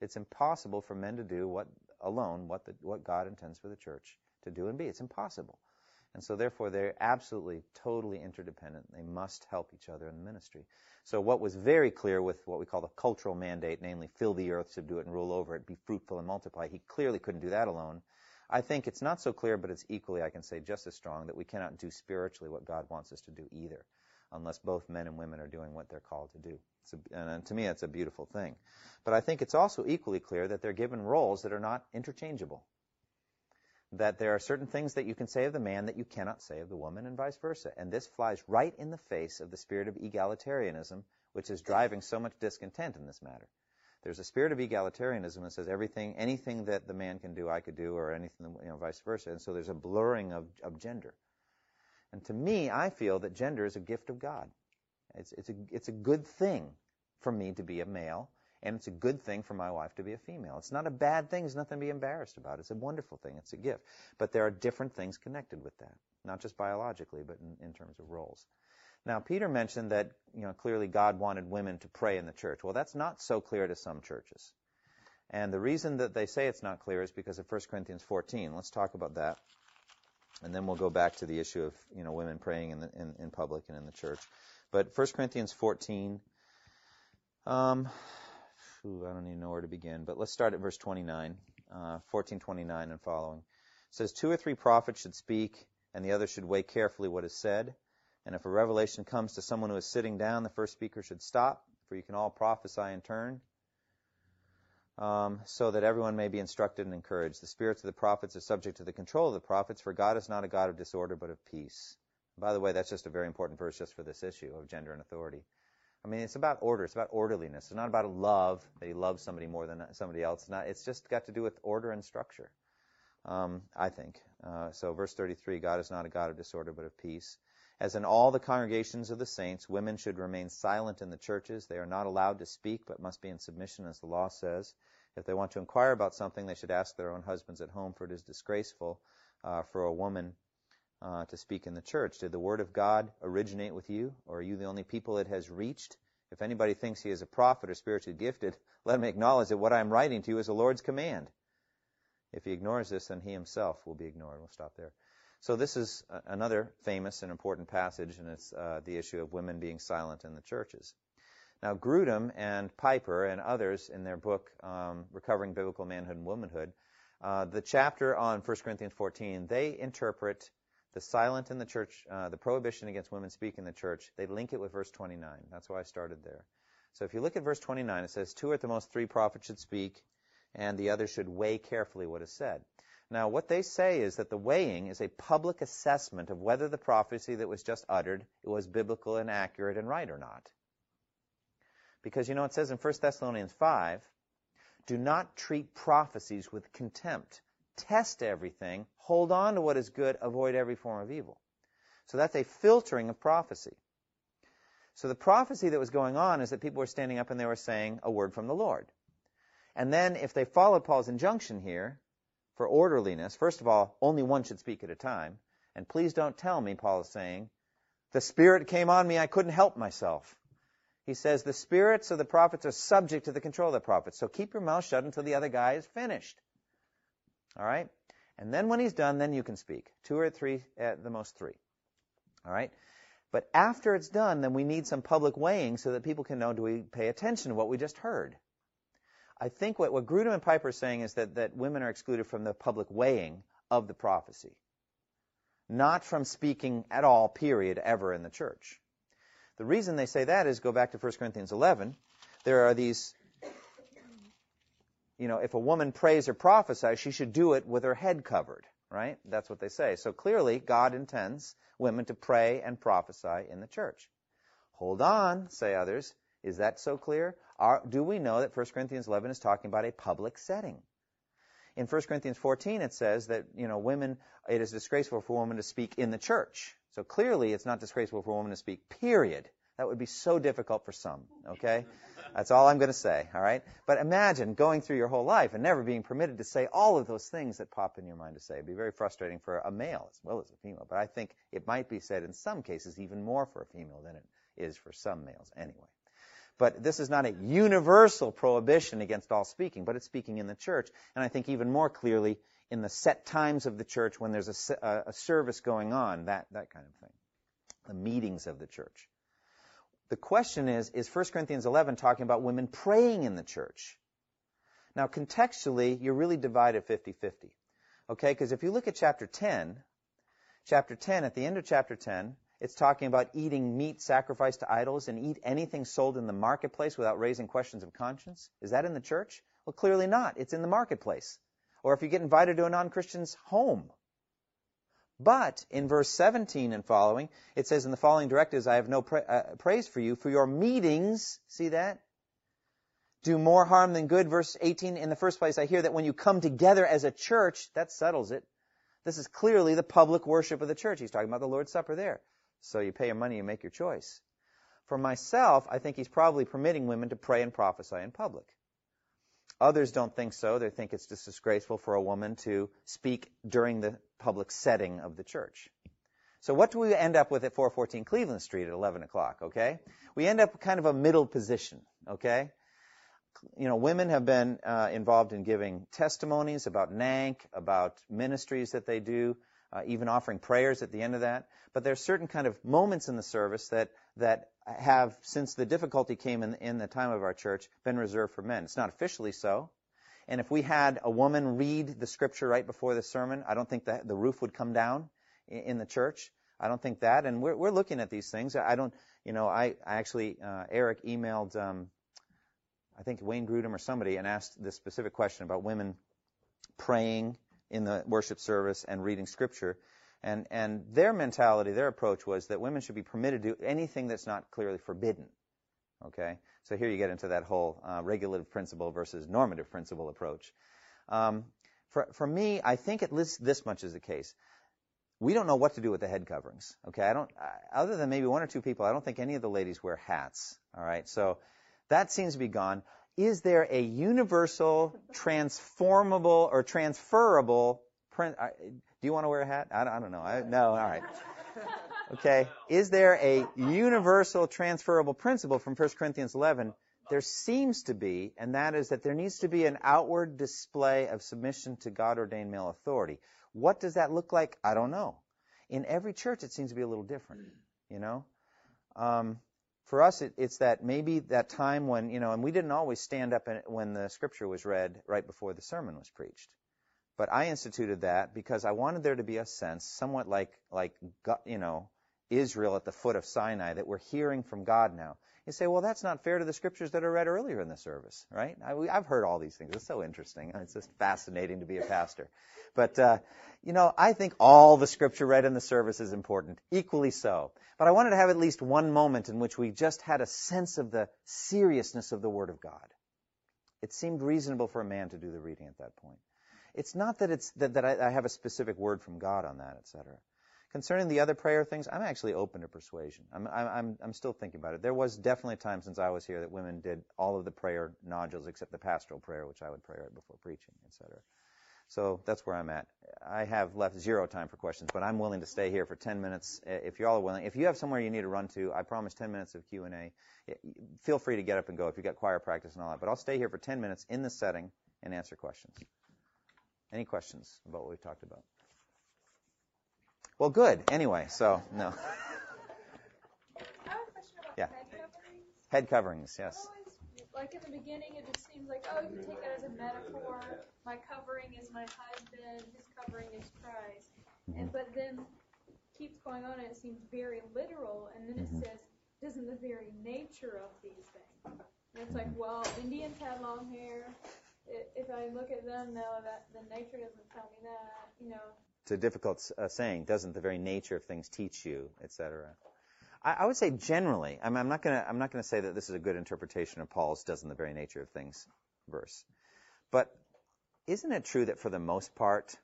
It's impossible for men to do what alone what the, what God intends for the church to do and be. It's impossible. And so therefore they're absolutely totally interdependent. They must help each other in the ministry. So what was very clear with what we call the cultural mandate, namely fill the earth, subdue it and rule over it, be fruitful and multiply, he clearly couldn't do that alone. I think it's not so clear, but it's equally, I can say, just as strong that we cannot do spiritually what God wants us to do either, unless both men and women are doing what they're called to do. A, and to me, it's a beautiful thing. But I think it's also equally clear that they're given roles that are not interchangeable. That there are certain things that you can say of the man that you cannot say of the woman, and vice versa. And this flies right in the face of the spirit of egalitarianism, which is driving so much discontent in this matter. There's a spirit of egalitarianism that says everything, anything that the man can do, I could do, or anything, you know, vice versa. And so there's a blurring of, of gender. And to me, I feel that gender is a gift of God. It's, it's, a, it's a good thing for me to be a male, and it's a good thing for my wife to be a female. It's not a bad thing. It's nothing to be embarrassed about. It's a wonderful thing. It's a gift. But there are different things connected with that, not just biologically, but in, in terms of roles. Now, Peter mentioned that, you know, clearly God wanted women to pray in the church. Well, that's not so clear to some churches. And the reason that they say it's not clear is because of 1 Corinthians 14. Let's talk about that. And then we'll go back to the issue of, you know, women praying in, the, in, in public and in the church. But 1 Corinthians 14, um, ooh, I don't even know where to begin, but let's start at verse 29, uh, 1429 and following. It says, Two or three prophets should speak, and the other should weigh carefully what is said. And if a revelation comes to someone who is sitting down, the first speaker should stop, for you can all prophesy in turn, um, so that everyone may be instructed and encouraged. The spirits of the prophets are subject to the control of the prophets, for God is not a God of disorder, but of peace. By the way, that's just a very important verse just for this issue of gender and authority. I mean, it's about order. It's about orderliness. It's not about love that he loves somebody more than somebody else. It's, not, it's just got to do with order and structure. Um, I think. Uh, so, verse 33: God is not a God of disorder, but of peace. As in all the congregations of the saints, women should remain silent in the churches. They are not allowed to speak, but must be in submission, as the law says. If they want to inquire about something, they should ask their own husbands at home, for it is disgraceful uh, for a woman uh, to speak in the church. Did the word of God originate with you, or are you the only people it has reached? If anybody thinks he is a prophet or spiritually gifted, let him acknowledge that what I am writing to you is the Lord's command. If he ignores this, then he himself will be ignored. We'll stop there. So this is another famous and important passage, and it's uh, the issue of women being silent in the churches. Now, Grudem and Piper and others in their book, um, Recovering Biblical Manhood and Womanhood, uh, the chapter on 1 Corinthians 14, they interpret the silent in the church, uh, the prohibition against women speaking in the church, they link it with verse 29. That's why I started there. So if you look at verse 29, it says, Two at the most three prophets should speak, and the other should weigh carefully what is said. Now, what they say is that the weighing is a public assessment of whether the prophecy that was just uttered was biblical and accurate and right or not. Because you know, it says in 1 Thessalonians 5, do not treat prophecies with contempt test everything, hold on to what is good, avoid every form of evil. So that's a filtering of prophecy. So the prophecy that was going on is that people were standing up and they were saying a word from the Lord. And then if they followed Paul's injunction here for orderliness, first of all, only one should speak at a time. And please don't tell me, Paul is saying, the Spirit came on me, I couldn't help myself. He says the spirits of the prophets are subject to the control of the prophets. So keep your mouth shut until the other guy is finished. All right? And then when he's done, then you can speak. Two or three, at the most three. All right? But after it's done, then we need some public weighing so that people can know do we pay attention to what we just heard? I think what, what Grudem and Piper are saying is that, that women are excluded from the public weighing of the prophecy, not from speaking at all, period, ever in the church. The reason they say that is go back to 1 Corinthians 11. There are these you know, if a woman prays or prophesies, she should do it with her head covered, right? That's what they say. So clearly, God intends women to pray and prophesy in the church. Hold on, say others. Is that so clear? Are, do we know that 1 Corinthians 11 is talking about a public setting? In 1 Corinthians 14, it says that, you know, women, it is disgraceful for a woman to speak in the church. So clearly, it's not disgraceful for a woman to speak, period. That would be so difficult for some, okay? That's all I'm going to say, all right? But imagine going through your whole life and never being permitted to say all of those things that pop in your mind to say. It'd be very frustrating for a male as well as a female. But I think it might be said in some cases even more for a female than it is for some males anyway. But this is not a universal prohibition against all speaking, but it's speaking in the church. And I think even more clearly in the set times of the church when there's a, a service going on, that, that kind of thing. The meetings of the church. The question is, is 1 Corinthians 11 talking about women praying in the church? Now, contextually, you're really divided 50-50. Okay, because if you look at chapter 10, chapter 10, at the end of chapter 10, it's talking about eating meat sacrificed to idols and eat anything sold in the marketplace without raising questions of conscience. Is that in the church? Well, clearly not. It's in the marketplace. Or if you get invited to a non-Christian's home. But in verse 17 and following, it says, In the following directives, I have no pra- uh, praise for you, for your meetings, see that? Do more harm than good. Verse 18, in the first place, I hear that when you come together as a church, that settles it. This is clearly the public worship of the church. He's talking about the Lord's Supper there. So you pay your money, you make your choice. For myself, I think he's probably permitting women to pray and prophesy in public. Others don't think so. They think it's just disgraceful for a woman to speak during the public setting of the church. So what do we end up with at 414 Cleveland Street at 11 o'clock, okay? We end up kind of a middle position, okay? you know, women have been uh, involved in giving testimonies about NANC, about ministries that they do, uh, even offering prayers at the end of that. But there's certain kind of moments in the service that that have, since the difficulty came in, in the time of our church, been reserved for men. It's not officially so. And if we had a woman read the scripture right before the sermon, I don't think that the roof would come down in, the church. I don't think that. And we're, we're looking at these things. I don't, you know, I, I actually, uh, Eric emailed, um, I think Wayne Grudem or somebody and asked this specific question about women praying in the worship service and reading scripture. And, and their mentality, their approach was that women should be permitted to do anything that's not clearly forbidden. Okay? So here you get into that whole uh, regulative principle versus normative principle approach. Um, for, for me, I think at least this much is the case. We don't know what to do with the head coverings. Okay? I don't, other than maybe one or two people, I don't think any of the ladies wear hats. All right? So that seems to be gone. Is there a universal, transformable, or transferable print? Do you want to wear a hat? I don't, I don't know. I, no, all right. Okay. Is there a universal transferable principle from 1 Corinthians 11? There seems to be, and that is that there needs to be an outward display of submission to God ordained male authority. What does that look like? I don't know. In every church, it seems to be a little different, you know? Um, for us, it, it's that maybe that time when, you know, and we didn't always stand up when the scripture was read right before the sermon was preached. But I instituted that because I wanted there to be a sense, somewhat like, like, you know, Israel at the foot of Sinai, that we're hearing from God now. You say, well, that's not fair to the scriptures that are read earlier in the service, right? I, have heard all these things. It's so interesting. It's just fascinating to be a pastor. But, uh, you know, I think all the scripture read in the service is important, equally so. But I wanted to have at least one moment in which we just had a sense of the seriousness of the Word of God. It seemed reasonable for a man to do the reading at that point. It's not that it's that, that I, I have a specific word from God on that, etc. Concerning the other prayer things, I'm actually open to persuasion. I'm, I'm, I'm still thinking about it. There was definitely a time since I was here that women did all of the prayer nodules except the pastoral prayer, which I would pray right before preaching, etc. So that's where I'm at. I have left zero time for questions, but I'm willing to stay here for 10 minutes if y'all are willing. If you have somewhere you need to run to, I promise 10 minutes of Q&A. Feel free to get up and go if you've got choir practice and all that. But I'll stay here for 10 minutes in this setting and answer questions. Any questions about what we've talked about? Well, good. Anyway, so no. yeah. Head coverings. yes. like in the beginning, it just seems like, oh, you can take that as a metaphor. My covering is my husband. His covering is Christ. Mm-hmm. And but then keeps going on, and it seems very literal. And then mm-hmm. it says, doesn't the very nature of these things? And it's like, well, Indians had long hair if I look at them, no, that the nature doesn't tell me that, you know. It's a difficult uh, saying. Doesn't the very nature of things teach you, etc. I, I would say generally. I'm, I'm not going to. I'm not going to say that this is a good interpretation of Paul's "doesn't the very nature of things" verse. But isn't it true that for the most part,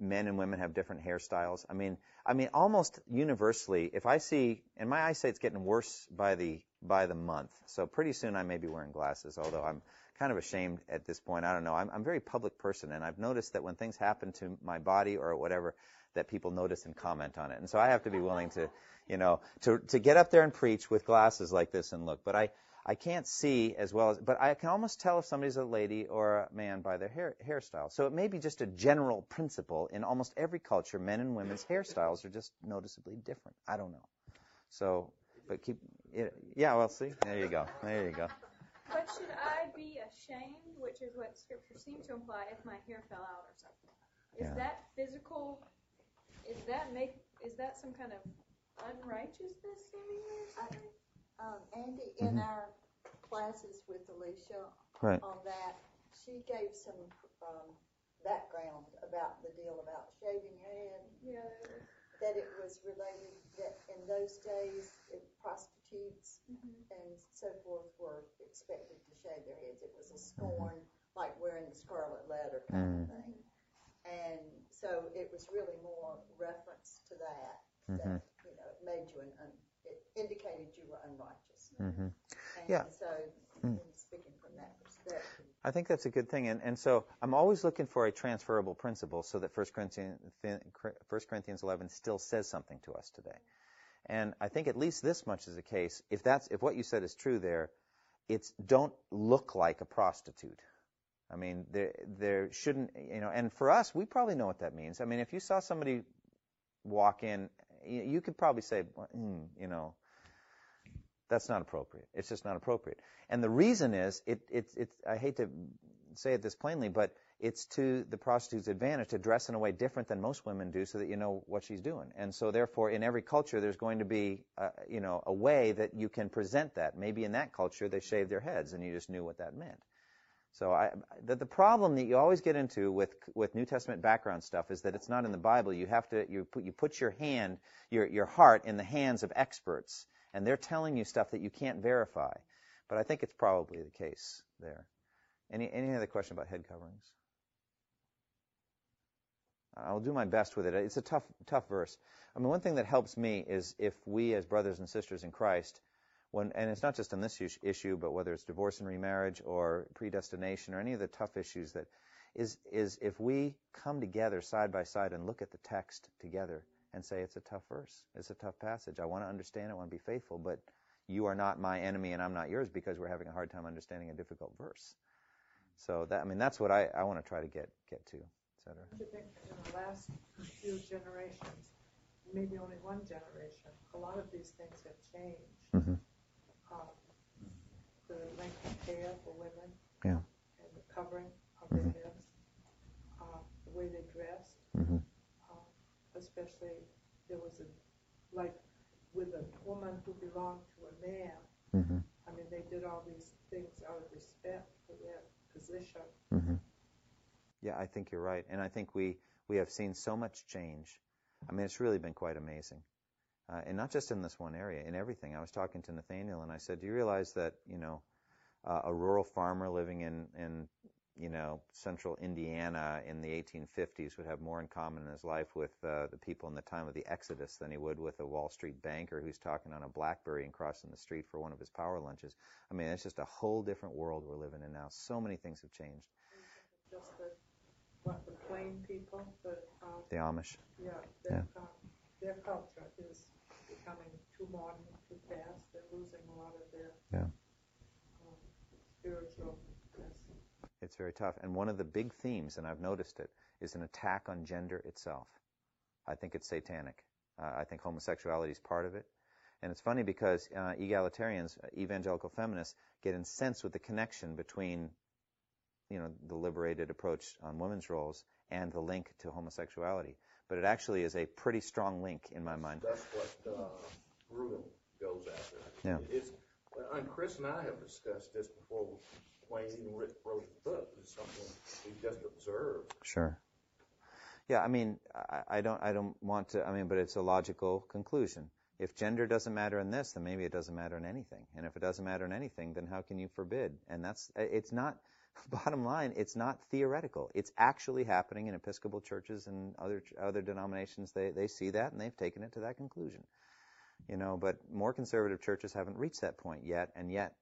men and women have different hairstyles? I mean, I mean, almost universally, if I see, and my eyesight's getting worse by the by the month, so pretty soon I may be wearing glasses. Although I'm kind of ashamed at this point. I don't know. I'm, I'm a very public person, and I've noticed that when things happen to my body or whatever, that people notice and comment on it. And so I have to be willing to, you know, to to get up there and preach with glasses like this and look. But I I can't see as well as, but I can almost tell if somebody's a lady or a man by their hair hairstyle. So it may be just a general principle in almost every culture. Men and women's hairstyles are just noticeably different. I don't know. So, but keep, yeah. Well, see, there you go. There you go. But should I be ashamed, which is what Scripture seems to imply, if my hair fell out or something? Is yeah. that physical? Is that make? Is that some kind of unrighteousness in me or something? Um, Andy, in mm-hmm. our classes with Alicia right. on that, she gave some um, background about the deal about shaving your head. Yeah. That it was related that in those days, it, prostitutes mm-hmm. and so forth were expected to shave their heads. It was a scorn, like wearing the scarlet letter kind mm-hmm. of thing. And so it was really more reference to that. Mm-hmm. That you know, it made you an un- it indicated you were unrighteous. Mm-hmm. And yeah. So mm. speaking from that perspective. I think that's a good thing, and, and so I'm always looking for a transferable principle, so that 1 Corinthians, 1 Corinthians 11 still says something to us today. And I think at least this much is the case. If that's if what you said is true there, it's don't look like a prostitute. I mean, there there shouldn't, you know, and for us, we probably know what that means. I mean, if you saw somebody walk in, you, could probably say, mm, you know, that's not appropriate. It's just not appropriate. And the reason is, it, it, it, I hate to say it this plainly, but it's to the prostitute's advantage to dress in a way different than most women do so that you know what she's doing. And so therefore, in every culture, there's going to be, uh, you know, a way that you can present that. Maybe in that culture, they shaved their heads and you just knew what that meant. So I, the, the problem that you always get into with with New Testament background stuff is that it's not in the Bible. You have to you put you put your hand your your heart in the hands of experts, and they're telling you stuff that you can't verify. But I think it's probably the case there. Any any other question about head coverings? I'll do my best with it. It's a tough tough verse. I mean, one thing that helps me is if we as brothers and sisters in Christ when, and it's not just on this issue, but whether it's divorce and remarriage or predestination or any of the tough issues that is, is if we come together side by side and look at the text together and say it's a tough verse, it's a tough passage. I want to understand, it, I want to be faithful, but you are not my enemy and I'm not yours because we're having a hard time understanding a difficult verse. So that, I mean, that's what I, I want to try to get, get to, cetera. I think in the last few generations, maybe only one generation, a lot of these things have changed. Mm-hmm um, the length of hair for women, yeah. and the covering of mm-hmm. their heads, uh, the way they dressed, mm-hmm. uh, especially there was a like with a woman who belonged to a man. Mm-hmm. I mean, they did all these things out of respect for their position. Yeah, I think you're right, and I think we we have seen so much change. I mean, it's really been quite amazing uh, and not just in this one area, in everything. I was talking to Nathaniel, and I said, "Do you realize that you know uh, a rural farmer living in in you know central Indiana in the 1850s would have more in common in his life with uh, the people in the time of the Exodus than he would with a Wall Street banker who's talking on a BlackBerry and crossing the street for one of his power lunches. I mean, it's just a whole different world we're living in now. So many things have changed. Just the what the plain people, the um, the Amish. Yeah, their, yeah. Um, their culture is becoming too modern, too fast. They're losing a lot of their yeah. um, spiritual. It's very tough. And one of the big themes, and I've noticed it, is an attack on gender itself. I think it's satanic. Uh, I think homosexuality is part of it. And it's funny because uh, egalitarians, uh, evangelical feminists, get incensed with the connection between, you know, the liberated approach on women's roles and the link to homosexuality but it actually is a pretty strong link in my mind. That's what uh, goes after. Yeah. It's, and Chris and I have discussed this before Wayne even wrote the book. It's something we just observed. Sure. Yeah, I mean, I, I don't, I don't want to. I mean, but it's a logical conclusion. If gender doesn't matter in this, then maybe it doesn't matter in anything. And if it doesn't matter in anything, then how can you forbid? And that's, it's not bottom line, it's not theoretical. It's actually happening in Episcopal churches and other other denominations. They they see that and they've taken it to that conclusion. You know, but more conservative churches haven't reached that point yet, and yet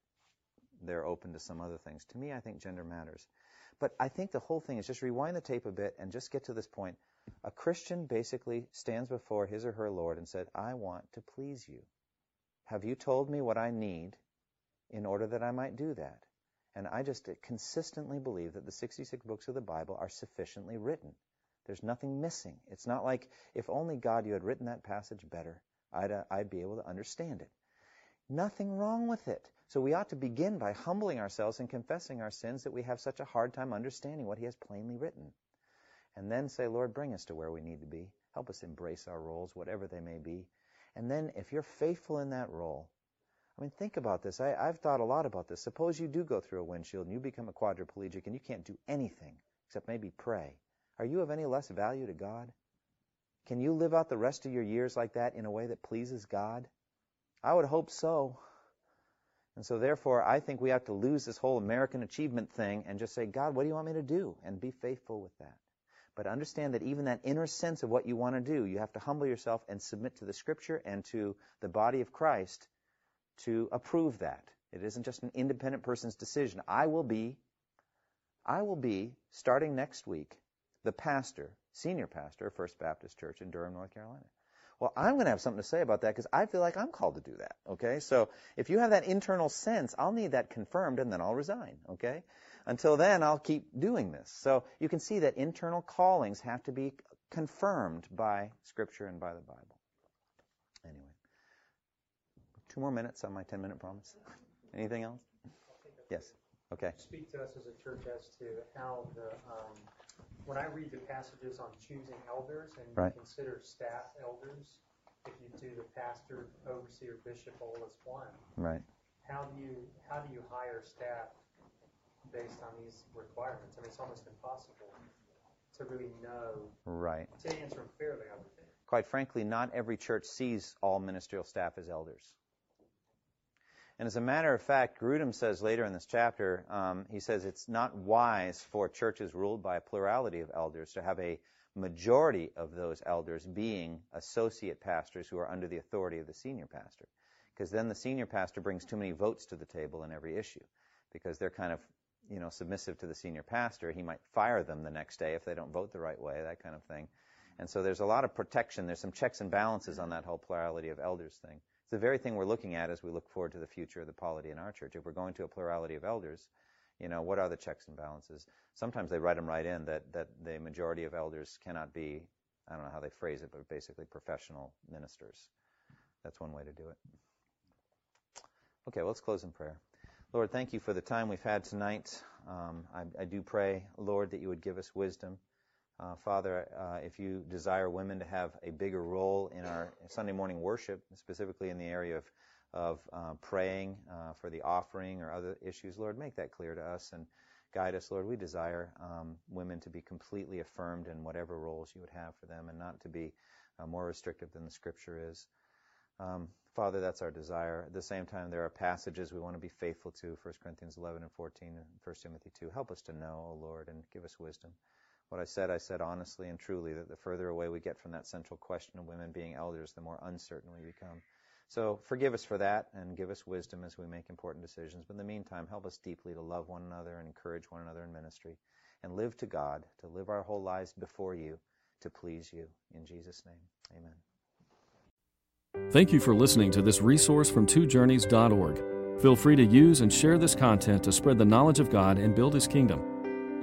they're open to some other things. To me, I think gender matters. But I think the whole thing is just rewind the tape a bit and just get to this point. A Christian basically stands before his or her Lord and said, I want to please you. Have you told me what I need in order that I might do that? And I just consistently believe that the 66 books of the Bible are sufficiently written. There's nothing missing. It's not like if only God you had written that passage better, I'd, uh, I'd be able to understand it. Nothing wrong with it. So we ought to begin by humbling ourselves and confessing our sins that we have such a hard time understanding what He has plainly written. And then say, Lord, bring us to where we need to be. Help us embrace our roles, whatever they may be. And then if you're faithful in that role, I mean, think about this. I, I've thought a lot about this. Suppose you do go through a windshield and you become a quadriplegic and you can't do anything except maybe pray. Are you of any less value to God? Can you live out the rest of your years like that in a way that pleases God? I would hope so. And so therefore, I think we have to lose this whole American achievement thing and just say, God, what do you want me to do? And be faithful with that. But understand that even that inner sense of what you want to do, you have to humble yourself and submit to the scripture and to the body of Christ to approve that. It isn't just an independent person's decision. I will be, I will be, starting next week, the pastor, senior pastor of First Baptist Church in Durham, North Carolina. Well, I'm going to have something to say about that because I feel like I'm called to do that. Okay? So if you have that internal sense, I'll need that confirmed and then I'll resign. Okay? Until then, I'll keep doing this. So you can see that internal callings have to be confirmed by Scripture and by the Bible. Anyway, two more minutes on my 10 minute promise. Anything else? Yes. Okay. Speak to us as a church as to how the, um, when I read the passages on choosing elders and Right. consider staff elders, if you do the pastor, overseer, bishop all as one, Right. how do you how do you hire staff based on these requirements? I mean, it's almost impossible to really know Right. to answer them fairly. I would think. Quite frankly, not every church sees all ministerial staff as elders. And as a matter of fact, Grudem says later in this chapter, um, he says it's not wise for churches ruled by a plurality of elders to have a majority of those elders being associate pastors who are under the authority of the senior pastor. Because then the senior pastor brings too many votes to the table in every issue. Because they're kind of, you know, submissive to the senior pastor. He might fire them the next day if they don't vote the right way, that kind of thing. And so there's a lot of protection. There's some checks and balances on that whole plurality of elders thing. It's the very thing we're looking at as we look forward to the future of the polity in our church. If we're going to a plurality of elders, you know, what are the checks and balances? Sometimes they write them right in that, that the majority of elders cannot be, I don't know how they phrase it, but basically professional ministers. That's one way to do it. Okay, well, let's close in prayer. Lord, thank you for the time we've had tonight. Um, I, I do pray, Lord, that you would give us wisdom. Uh, Father, uh, if you desire women to have a bigger role in our Sunday morning worship, specifically in the area of, of uh, praying uh, for the offering or other issues, Lord, make that clear to us and guide us, Lord. We desire um, women to be completely affirmed in whatever roles you would have for them and not to be uh, more restrictive than the Scripture is. Um, Father, that's our desire. At the same time, there are passages we want to be faithful to, 1 Corinthians 11 and 14 and 1 Timothy 2. Help us to know, O Lord, and give us wisdom. What I said, I said honestly and truly that the further away we get from that central question of women being elders, the more uncertain we become. So forgive us for that and give us wisdom as we make important decisions. But in the meantime, help us deeply to love one another and encourage one another in ministry and live to God, to live our whole lives before you, to please you. In Jesus' name, amen. Thank you for listening to this resource from twojourneys.org. Feel free to use and share this content to spread the knowledge of God and build His kingdom.